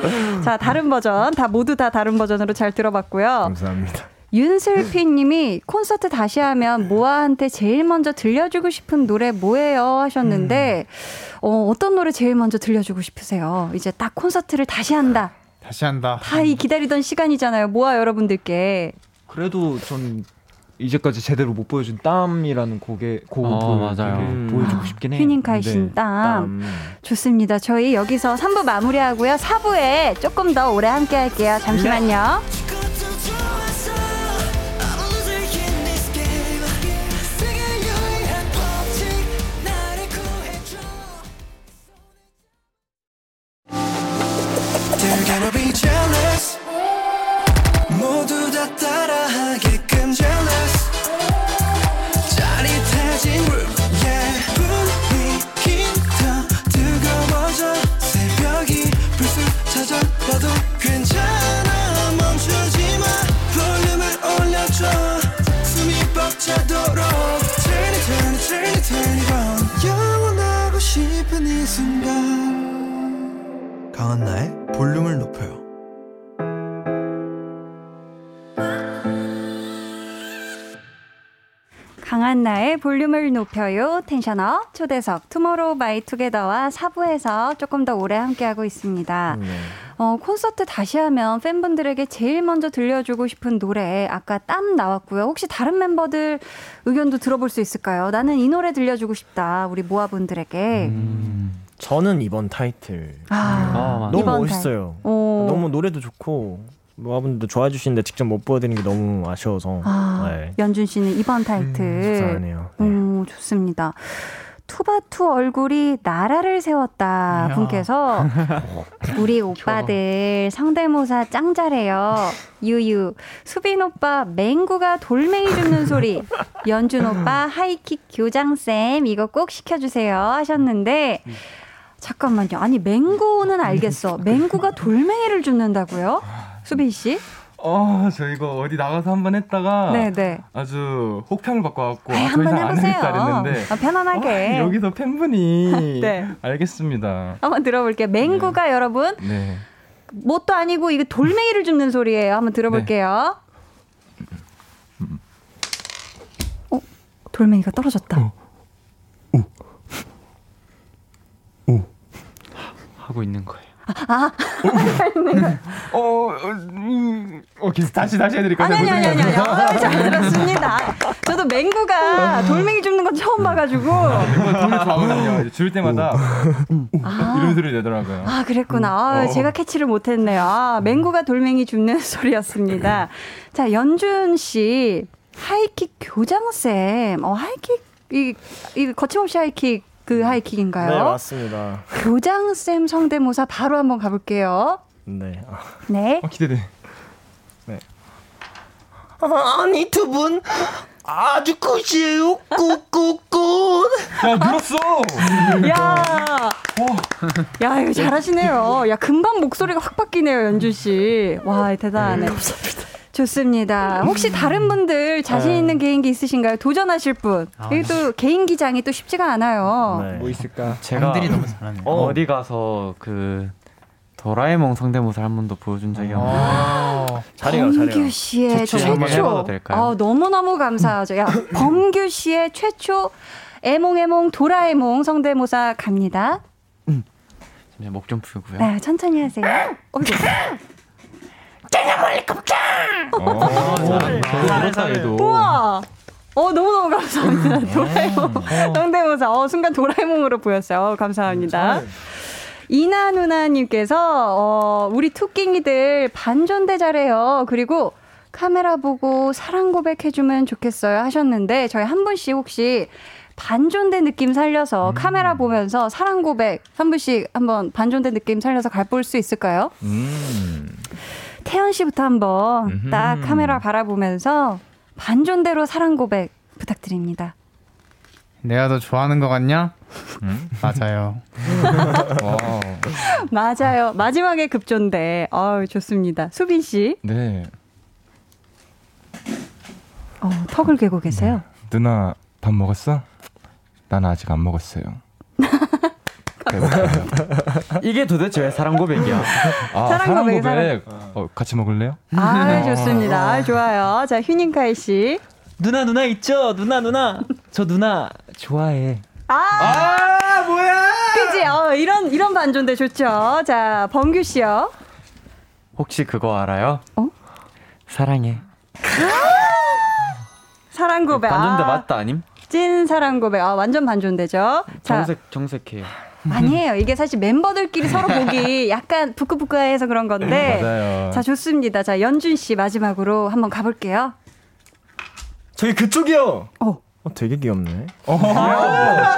Speaker 1: 자, 다른 버전. 다 모두 다 다른 버전으로 잘 들어봤고요.
Speaker 4: 감사합니다.
Speaker 1: 윤슬피 님이 콘서트 다시 하면 모아한테 제일 먼저 들려주고 싶은 노래 뭐예요? 하셨는데, 어, 어떤 노래 제일 먼저 들려주고 싶으세요? 이제 딱 콘서트를 다시 한다.
Speaker 7: 다시 한다.
Speaker 1: 다 이 기다리던 시간이잖아요. 모아 여러분들께.
Speaker 2: 그래도 전 이제까지 제대로 못 보여준 땀이라는 곡의 곡을
Speaker 5: 어,
Speaker 2: 보여,
Speaker 5: 맞아요.
Speaker 4: 음.
Speaker 2: 보여주고 싶긴 해요.
Speaker 1: 휴닝카이
Speaker 2: 네.
Speaker 1: 신 땀.
Speaker 4: 땀.
Speaker 1: 좋습니다. 저희 여기서 3부 마무리하고요. 4부에 조금 더 오래 함께 할게요. 잠시만요.
Speaker 10: They're 볼륨을 높여요.
Speaker 1: 텐션업 초대석 투모로우 바이 투게더와 4부에서 조금 더 오래 함께하고 있습니다.
Speaker 4: 네.
Speaker 1: 어, 콘서트 다시 하면 팬분들에게 제일 먼저 들려주고 싶은 노래 아까 답 나왔고요. 혹시 다른 멤버들 의견도 들어볼 수 있을까요? 나는 이 노래 들려주고 싶다. 우리 모아분들에게.
Speaker 4: 저는 이번 타이틀.
Speaker 1: 아,
Speaker 5: 아.
Speaker 4: 너무
Speaker 1: 이번
Speaker 4: 멋있어요.
Speaker 1: 오.
Speaker 4: 너무 노래도 좋고 모아분들도 좋아해 주시는데 직접 못 보여드리는 게 너무 아쉬워서.
Speaker 1: 아,
Speaker 4: 네.
Speaker 1: 연준 씨는 이번 타이틀.
Speaker 4: 속상하네요. 네.
Speaker 1: 오, 좋습니다. 투바투 얼굴이 나라를 세웠다. 분께서 우리 오빠들 성대모사 짱 잘해요. 유유 수빈 오빠 맹구가 돌멩이 줍는 소리 연준 오빠 하이킥 교장 쌤 이거 꼭 시켜주세요 하셨는데 잠깐만요. 아니 맹구는 알겠어. 맹구가 돌멩이를 줍는다고요? 수빈 씨?
Speaker 8: 어, 저 이거 어디 나가서 한 번 했다가
Speaker 1: 네네.
Speaker 8: 아주 혹평을 받고 왔고
Speaker 1: 아,
Speaker 8: 더
Speaker 1: 한번 해보세요.
Speaker 8: 그랬는데
Speaker 1: 아, 편안하게.
Speaker 8: 어, 여기서 팬분이
Speaker 1: 네.
Speaker 8: 알겠습니다.
Speaker 1: 한번 들어볼게요. 맹구가 여러분
Speaker 8: 네.
Speaker 1: 뭣도 아니고 이게 돌멩이를 줍는 소리예요. 한번 들어볼게요. 어, 돌멩이가 떨어졌다.
Speaker 5: 하고 있는 거예요.
Speaker 8: 어, 어, 음, 오케이 다시 다시 해드릴까요?
Speaker 1: 아니 아니 아니 아니. 아, 잘 들었습니다. 저도 맹구가 돌멩이 줍는 건 처음 봐가지고.
Speaker 8: 이거 정말 좋아하거든요. 줄 때마다
Speaker 1: 아,
Speaker 8: 이런 소리 내더라고요.
Speaker 1: 아 그랬구나. 아,
Speaker 8: 어.
Speaker 1: 제가 캐치를 못했네요. 아, 맹구가 돌멩이 줍는 소리였습니다. 자 연준 씨 하이킥 교장 쌤. 어 하이킥 이, 이 거침없이 하이킥 그 하이킥인가요?
Speaker 4: 네, 맞습니다.
Speaker 1: 교장 쌤 성대모사 바로 한번 가볼게요.
Speaker 4: 네. 아,
Speaker 1: 네.
Speaker 8: 어, 기대돼.
Speaker 10: 아니 두 분 아주 굿이에요 굿굿굿
Speaker 8: 야 늘었어.
Speaker 1: 야, 야 이거 잘하시네요. 야 금방 목소리가 확 바뀌네요, 연준 씨. 와 대단하네. 감사합니다. 좋습니다. 혹시 다른 분들 자신 있는 개인기 있으신가요? 도전하실 분. 이게 또 개인기 장이 또 쉽지가 않아요.
Speaker 4: 네.
Speaker 2: 뭐 있을까?
Speaker 5: 제가. 어. 디 가서 그 도라에몽 성대모사 한 번도 보여준 적이 없는데
Speaker 7: 어.
Speaker 4: 잘해요,
Speaker 1: 범규
Speaker 4: 잘해요.
Speaker 1: 씨의 최초. 아, 너무너무 감사하죠. 야, 범규 씨의 최초 애몽애몽 도라에몽 성대모사 갑니다.
Speaker 5: 잠시만 목좀 풀고요.
Speaker 1: 네, 천천히 하세요. 어이구.
Speaker 2: 잘했다 얘도.
Speaker 1: 우와! 어, 너무너무 감사합니다. 도라에몽. 성대모사. 어, 순간 도라에몽으로 보였어요. 어, 감사합니다. 이나 누나님께서, 어, 우리 투킹이들 반전대 잘해요. 그리고 카메라 보고 사랑 고백해주면 좋겠어요 하셨는데, 저희 한 분씩 혹시 반존대 느낌 살려서 카메라 보면서 사랑 고백 한 분씩 한번 반존대 느낌 살려서 갈 볼 수 있을까요?
Speaker 2: 음.
Speaker 1: 태연 씨부터 한번 딱 카메라 바라보면서 반존대로 사랑 고백 부탁드립니다.
Speaker 7: 내가 더 좋아하는 것 같냐?
Speaker 8: 음?
Speaker 7: 맞아요.
Speaker 1: 맞아요. 마지막에 급존대. 어우, 좋습니다. 수빈 씨.
Speaker 8: 네.
Speaker 1: 어, 턱을 괴고 계세요.
Speaker 8: 누나 밥 먹었어? 난 아직 안 먹었어요.
Speaker 5: 이게 도대체 왜 사랑 고백이야?
Speaker 8: 아,
Speaker 1: 사랑
Speaker 8: 사랑
Speaker 1: 고백,
Speaker 8: 고백. 어, 같이 먹을래요?
Speaker 1: 아, 좋습니다. 아, 좋아요. 자, 휴닝카이 씨.
Speaker 2: 누나 누나 있죠? 누나 누나. 저 누나 좋아해.
Speaker 1: 아, 뭐야? 그지? 어, 이런, 이런 반존대 좋죠. 자, 범규 씨요.
Speaker 5: 혹시 그거 알아요?
Speaker 1: 어?
Speaker 5: 사랑해.
Speaker 1: 사랑 고백.
Speaker 5: 반전대
Speaker 1: 아,
Speaker 5: 맞다 아님?
Speaker 1: 찐 사랑 고백. 아, 완전 반존대죠. 자,
Speaker 5: 정색 정색해요.
Speaker 1: 아니에요. 이게 사실 멤버들끼리 서로 보기 약간 부끄부끄해서 그런 건데.
Speaker 8: 맞아요.
Speaker 1: 자, 좋습니다. 자, 연준 씨 마지막으로 한번 가볼게요.
Speaker 4: 저기 그쪽이요.
Speaker 1: 어.
Speaker 4: 어, 되게 귀엽네.
Speaker 8: 어,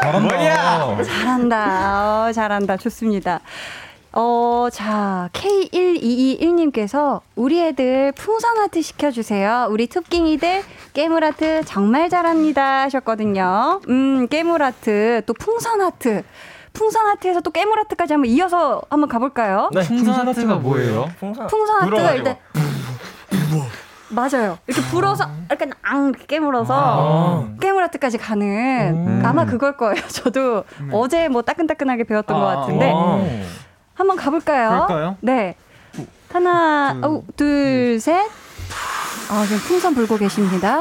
Speaker 8: 잘한다.
Speaker 1: 잘한다. 어, 잘한다. 좋습니다. 어, 자, K1221님께서 우리 애들 풍선 하트 시켜주세요. 우리 톱깅이들 깨물 하트 정말 잘합니다. 하셨거든요. 음, 깨물 하트, 또 풍선 하트. 풍선 하트에서 또 깨물 하트까지 한번 이어서 한번 가볼까요?
Speaker 4: 네.
Speaker 2: 풍선 하트가 뭐예요?
Speaker 4: 풍선.
Speaker 1: 하트가. 일단 맞아요. 이렇게 불어서 약간 앙 이렇게 깨물어서 깨물 하트까지 가는 아마 그걸 거예요. 저도 어제 뭐 따끈따끈하게 배웠던 것 같은데 한번 가볼까요?
Speaker 2: 그럴까요?
Speaker 1: 네. 하나, 어, 둘, 셋. 아, 지금 풍선 불고 계십니다.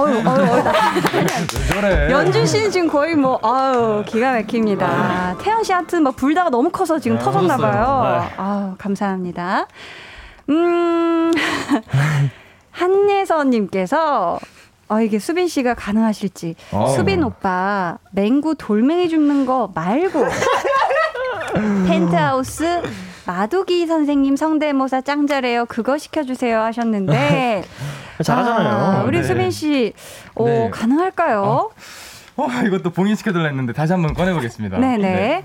Speaker 1: 어유, 어유, 어유.
Speaker 8: 저래.
Speaker 1: 연준 씨는 지금 거의 뭐, 아유, 기가 막힙니다. 태연 씨 하트 막 불다가 너무 커서 지금 터졌나봐요. 아유, 감사합니다. 음, 한예선님께서, 어, 이게 수빈 씨가 가능하실지.
Speaker 8: 어.
Speaker 1: 수빈 오빠, 맹구 돌멩이 줍는 거 말고, 펜트하우스 마두기 선생님 성대모사 짱 잘해요. 그거 시켜주세요 하셨는데.
Speaker 4: 잘하잖아요.
Speaker 1: 아, 우리
Speaker 8: 네.
Speaker 1: 수빈 씨, 어,
Speaker 8: 네.
Speaker 1: 가능할까요?
Speaker 8: 어, 이것도 봉인시켜달라 했는데 다시 한번 꺼내보겠습니다.
Speaker 1: 네네.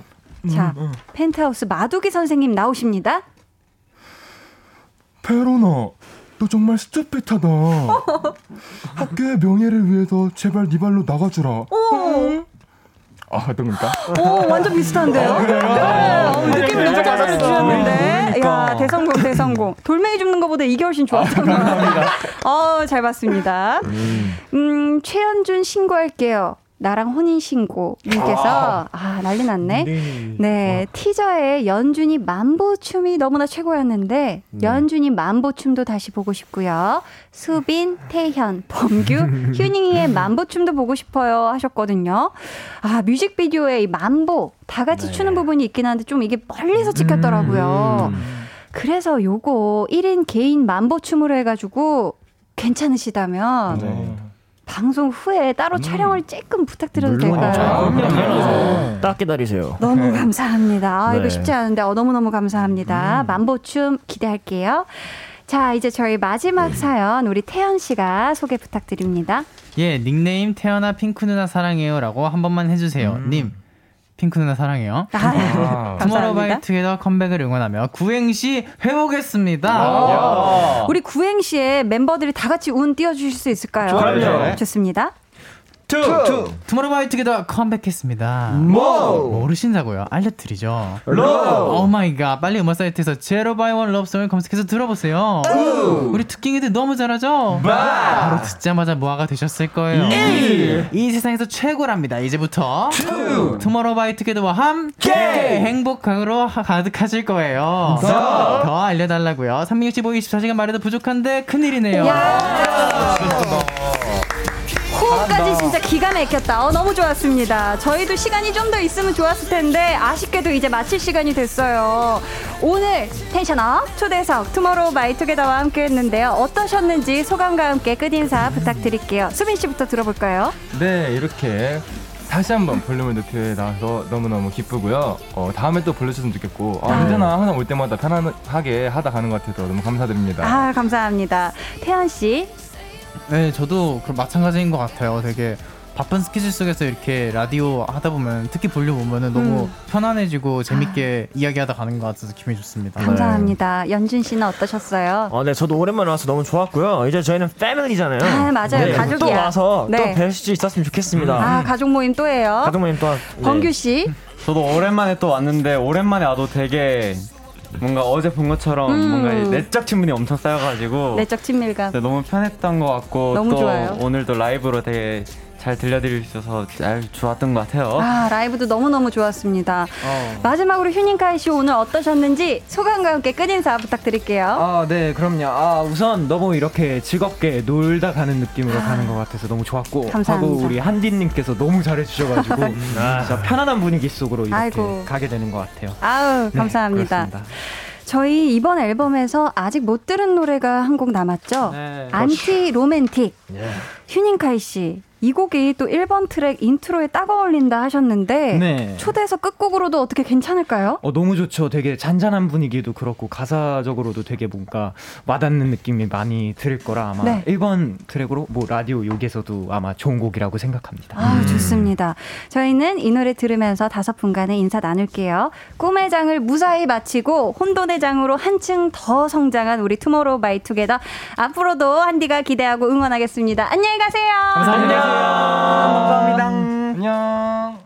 Speaker 1: 자, 펜트하우스 마두기 선생님 나오십니다.
Speaker 8: 페로나, 너 정말 스투핏하다. 학교의 명예를 위해서 제발 네 발로 나가주라.
Speaker 1: 오,
Speaker 8: 아, 어떤 겁니까?
Speaker 1: 오, 완전 비슷한데요? 네, 어, 느낌을 너무 잘 잡아주셨는데. 야, 대성공, 대성공. 돌멩이 줍는 것보다 이게 훨씬 좋았던 것 같아요. 어, 잘 봤습니다. 음, 최현준 신고할게요. 나랑 혼인신고. 님께서, 아, 난리 났네. 네, 티저에 연준이 만보춤이 너무나 최고였는데 연준이 만보춤도 다시 보고 싶고요. 수빈, 태현, 범규, 휴닝이의 만보춤도 보고 싶어요 하셨거든요. 아 뮤직비디오에 이 만보 다 같이 추는 부분이 있긴 한데 좀 이게 멀리서 찍혔더라고요. 그래서 요거 1인 개인 만보춤으로 해가지고 괜찮으시다면
Speaker 8: 네.
Speaker 1: 방송 후에 따로 촬영을 조금 부탁드려도 될까요?
Speaker 4: 네. 딱 기다리세요.
Speaker 1: 너무 감사합니다. 아, 이거
Speaker 4: 네.
Speaker 1: 쉽지 않은데 어, 너무너무 감사합니다. 만보춤 기대할게요. 자, 이제 저희 마지막 사연 우리 태연 씨가 소개 부탁드립니다.
Speaker 7: 예, 닉네임 태연아 핑크 누나 사랑해요라고 한 번만 해주세요. 님, 핑크 누나 사랑해요.
Speaker 5: 아,
Speaker 7: 투모로우바이
Speaker 1: 감사합니다.
Speaker 7: 투게더 컴백을 응원하며 구행시 해보겠습니다.
Speaker 5: 아.
Speaker 1: 우리 구행시에 멤버들이 다 같이 운 띄워주실 수 있을까요?
Speaker 4: 좋아요.
Speaker 1: 좋습니다.
Speaker 4: 투.
Speaker 7: 투모로우바이 투게더 컴백했습니다.
Speaker 4: 뭐?
Speaker 7: 모르신다고요? 알려드리죠.
Speaker 4: 로.
Speaker 7: Oh my god. 빨리 음악 사이트에서 Zero by One Lovesong을 검색해서 들어보세요. 우리 투킹이들 너무 잘하죠? 바로 듣자마자 모아가 되셨을 거예요. 이 세상에서 최고랍니다. 이제부터 투모로우바이 투게더와 함께 행복으로 하- 가득하실 거예요. 더 알려달라고요. 365, 24시간 말해도 부족한데 큰일이네요.
Speaker 1: 호 흡까지 진짜 기가 막혔다. 어, 너무 좋았습니다. 저희도 시간이 좀 더 있으면 좋았을 텐데 아쉽게도 이제 마칠 시간이 됐어요. 오늘 텐션업 초대석 투모로우 바이 투게더와 함께 했는데요. 어떠셨는지 소감과 함께 끝인사 부탁드릴게요. 수빈 씨부터 들어볼까요?
Speaker 8: 네, 이렇게 다시 한번 볼륨을 높여 나와서 너무너무 기쁘고요. 어, 다음에 또 불러주셨으면 좋겠고, 어,
Speaker 1: 아.
Speaker 8: 언제나 항상 올 때마다 편안하게 하다 가는 것 같아서 너무 감사드립니다.
Speaker 1: 아, 감사합니다. 태연 씨.
Speaker 7: 네, 저도 그럼 마찬가지인 것 같아요. 되게 바쁜 스케줄 속에서 이렇게 라디오 하다 보면 특히 볼륨 오면은 너무
Speaker 1: 음.
Speaker 7: 편안해지고 재밌게 이야기하다 가는 것 같아서 기분이 좋습니다.
Speaker 1: 감사합니다. 연준 씨는 어떠셨어요?
Speaker 4: 어, 네, 저도 오랜만에 와서 너무 좋았고요. 이제 저희는 패밀리잖아요.
Speaker 1: 아, 맞아요.
Speaker 4: 네,
Speaker 1: 가족이야.
Speaker 4: 또 와서
Speaker 1: 네.
Speaker 4: 또 뵐 수 있었으면 좋겠습니다.
Speaker 1: 아, 가족 모임 또 해요.
Speaker 4: 가족 모임 또. 네.
Speaker 1: 범규 씨.
Speaker 5: 저도 오랜만에 또 왔는데 오랜만에 와도 되게 뭔가 어제 본 것처럼
Speaker 1: 음.
Speaker 5: 뭔가 이 내적 친분이 엄청 쌓여가지고
Speaker 1: 내적 친밀감.
Speaker 5: 네, 너무 편했던 것 같고
Speaker 1: 너무
Speaker 5: 또
Speaker 1: 좋아요.
Speaker 5: 오늘도 라이브로 되게 잘 들려드릴 수 있어서 잘 좋았던 것 같아요.
Speaker 1: 아, 라이브도 너무너무 좋았습니다.
Speaker 2: 어.
Speaker 1: 마지막으로 휴닝카이 씨 오늘 어떠셨는지 소감과 함께 끝인사 부탁드릴게요.
Speaker 2: 아, 네, 그럼요. 아, 우선 너무 이렇게 즐겁게 놀다 가는 느낌으로 가는 것 같아서 너무 좋았고.
Speaker 1: 감사합니다.
Speaker 2: 하고 우리 한디님께서 너무 잘해주셔가지고 진짜 편안한 분위기 속으로 이렇게
Speaker 1: 아이고.
Speaker 2: 가게 되는 것 같아요.
Speaker 1: 아우,
Speaker 2: 네,
Speaker 1: 감사합니다.
Speaker 2: 그렇습니다.
Speaker 1: 저희 이번 앨범에서 아직 못 들은 노래가 한 곡 남았죠?
Speaker 2: 네.
Speaker 1: Anti-Romantic. 휴닝카이 씨. 이 곡이 또 1번 트랙 인트로에 딱 어울린다 하셨는데
Speaker 2: 네.
Speaker 1: 초대해서 끝곡으로도 어떻게 괜찮을까요?
Speaker 2: 어, 너무 좋죠. 되게 잔잔한 분위기도 그렇고 가사적으로도 되게 뭔가 와닿는 느낌이 많이 들을 거라 아마
Speaker 1: 네.
Speaker 2: 1번 트랙으로 뭐 라디오 욕에서도 아마 좋은 곡이라고 생각합니다.
Speaker 1: 아, 좋습니다. 저희는 이 노래 들으면서 다섯 분간의 인사 나눌게요. 꿈의 장을 무사히 마치고 혼돈의 장으로 한층 더 성장한 우리 투모로우 바이 투게더 앞으로도 한디가 기대하고 응원하겠습니다. 안녕히 가세요.
Speaker 2: 감사합니다. 감사합니다.
Speaker 8: 안녕.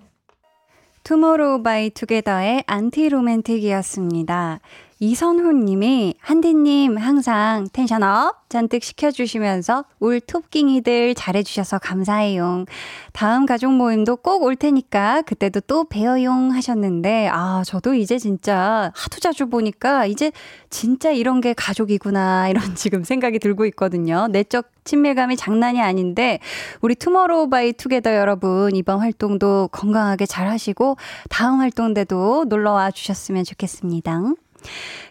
Speaker 1: 투모로우 바이 투게더의 Anti-Romantic이었습니다. 이선호 님이 한디님 항상 텐션 up 잔뜩 시켜주시면서 울 톱깅이들 잘해주셔서 감사해요. 다음 가족 모임도 꼭 올 테니까 그때도 또 뵈어용 하셨는데 아 저도 이제 진짜 하도 자주 보니까 이제 진짜 이런 게 가족이구나 이런 지금 생각이 들고 있거든요. 내적 친밀감이 장난이 아닌데 우리 투모로우 바이 투게더 여러분 이번 활동도 건강하게 잘 하시고 다음 활동 때도 놀러 와 주셨으면 좋겠습니다.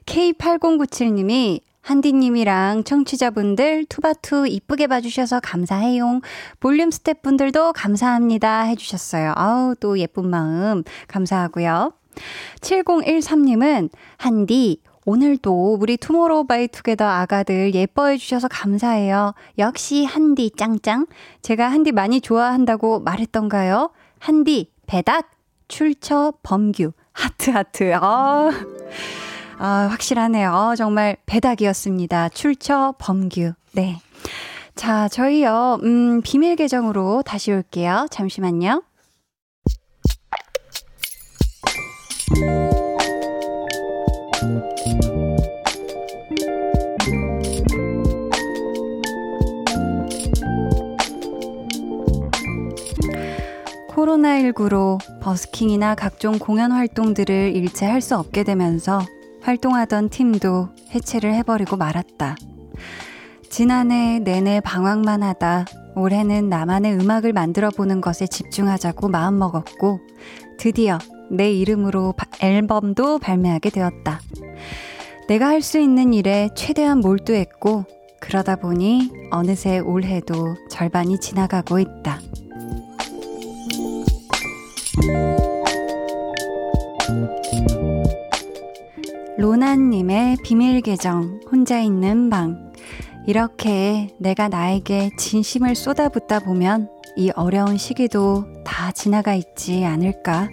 Speaker 1: K8097님이 한디님이랑 청취자분들 투바투 이쁘게 봐주셔서 감사해요. 볼륨 스태프분들도 감사합니다 해주셨어요. 아우 또 예쁜 마음 감사하고요. 7013님은 한디 오늘도 우리 투모로우 바이 투게더 아가들 예뻐해 주셔서 감사해요. 역시 한디 짱짱. 제가 한디 많이 좋아한다고 말했던가요? 한디 배닥 출처 범규 하트 하트. 아. 아, 확실하네요. 어, 정말 배닥이었습니다. 출처 범규. 네. 자, 저희요, 음, 비밀 계정으로 다시 올게요. 잠시만요. 코로나19로 버스킹이나 각종 공연 활동들을 일체 할 수 없게 되면서 활동하던 팀도 해체를 해버리고 말았다. 지난해 내내 방황만 하다 올해는 나만의 음악을 만들어 보는 것에 집중하자고 마음먹었고 드디어 내 이름으로 바- 앨범도 발매하게 되었다. 내가 할 수 있는 일에 최대한 몰두했고 그러다 보니 어느새 올해도 절반이 지나가고 있다. 로나님의 비밀 계정, 혼자 있는 방. 이렇게 내가 나에게 진심을 쏟아붓다 보면 이 어려운 시기도 다 지나가 있지 않을까?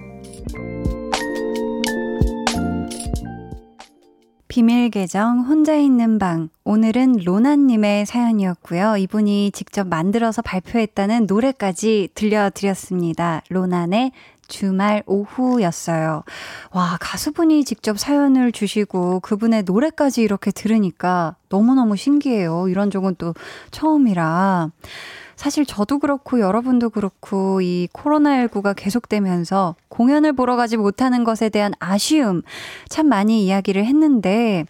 Speaker 1: 비밀 계정 혼자 있는 방. 오늘은 로나님의 사연이었고요. 이분이 직접 만들어서 발표했다는 노래까지 들려드렸습니다. 로난의 주말 오후였어요. 와, 가수분이 직접 사연을 주시고 그분의 노래까지 이렇게 들으니까 너무너무 신기해요. 이런 적은 또 처음이라. 사실 저도 그렇고 여러분도 그렇고 이 코로나19가 계속되면서 공연을 보러 가지 못하는 것에 대한 아쉬움 참 많이 이야기를 했는데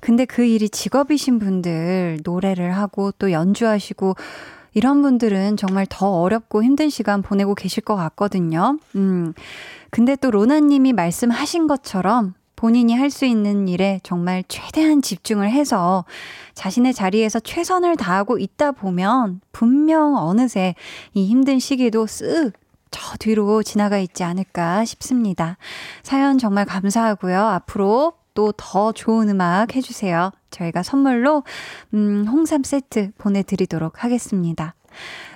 Speaker 1: 근데 그 일이 직업이신 분들 노래를 하고 또 연주하시고 이런 분들은 정말 더 어렵고 힘든 시간 보내고 계실 것 같거든요. 음. 근데 또 로나님이 말씀하신 것처럼 본인이 할 수 있는 일에 정말 최대한 집중을 해서 자신의 자리에서 최선을 다하고 있다 보면 분명 어느새 이 힘든 시기도 쓱 저 뒤로 지나가 있지 않을까 싶습니다. 사연 정말 감사하고요. 앞으로 또 더 좋은 음악 해주세요. 저희가 선물로, 음, 홍삼 세트 보내드리도록 하겠습니다.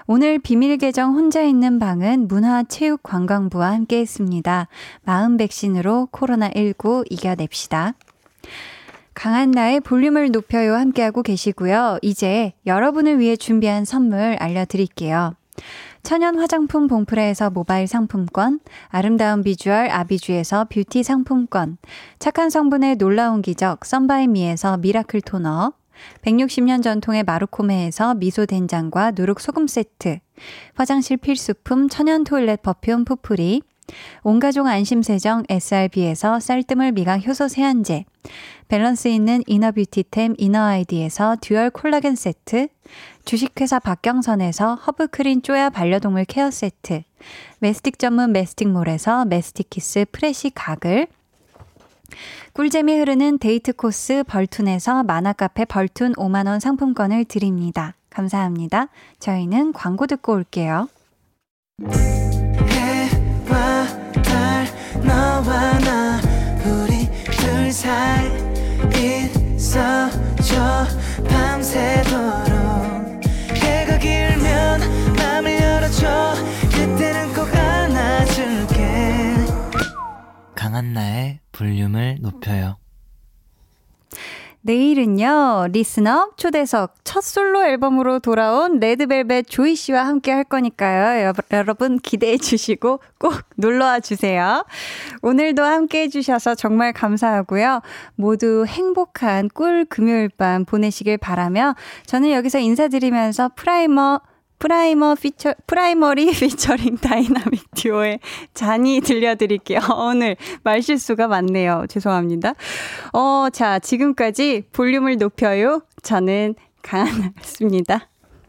Speaker 1: 오늘 비밀 계정 혼자 있는 방은 문화체육관광부와 함께 했습니다. 마음 백신으로 코로나19 이겨냅시다. 강한 나의 볼륨을 높여요 함께하고 계시고요. 이제 여러분을 위해 준비한 선물 알려드릴게요. 천연 화장품 봉프레에서 모바일 상품권, 아름다운 비주얼 아비주에서 뷰티 상품권, 착한 성분의 놀라운 기적 썬바이미에서 미라클 토너, 160년 전통의 마루코메에서 미소 된장과 누룩 소금 세트, 화장실 필수품 천연 토일렛 퍼퓸 푸풀이, 온가족 안심세정 SRB에서 쌀뜨물 미강 효소 세안제, 밸런스 있는 inner beauty템 이너아이디에서 듀얼 콜라겐 세트, 주식회사 박경선에서 허브크린 쪼야 반려동물 케어 세트, 매스틱 전문 메스틱몰에서 메스틱키스 프레시 가글, 꿀잼이 흐르는 데이트 코스 벌툰에서 만화카페 벌툰 5만원 상품권을 드립니다. 감사합니다. 저희는 광고 듣고 올게요.
Speaker 10: 밤새도록 열어줘 그때는 꼭 안아줄게
Speaker 11: 강한나의 볼륨을 높여요.
Speaker 1: 내일은요, 리스너 초대석 첫 솔로 앨범으로 돌아온 레드벨벳 조이 씨와 함께 할 거니까요. 여, 여러분 기대해 주시고 꼭 놀러와 주세요. 오늘도 함께 해주셔서 정말 감사하고요. 모두 행복한 꿀 금요일 밤 보내시길 바라며 저는 여기서 인사드리면서 프라이머 프라이머 피처, 프라이머리 피처링 다이나믹 듀오의 자니 들려드릴게요. 오늘 말실수가 많네요. 죄송합니다. 어, 자, 지금까지 볼륨을 높여요. 저는 강한나였습니다.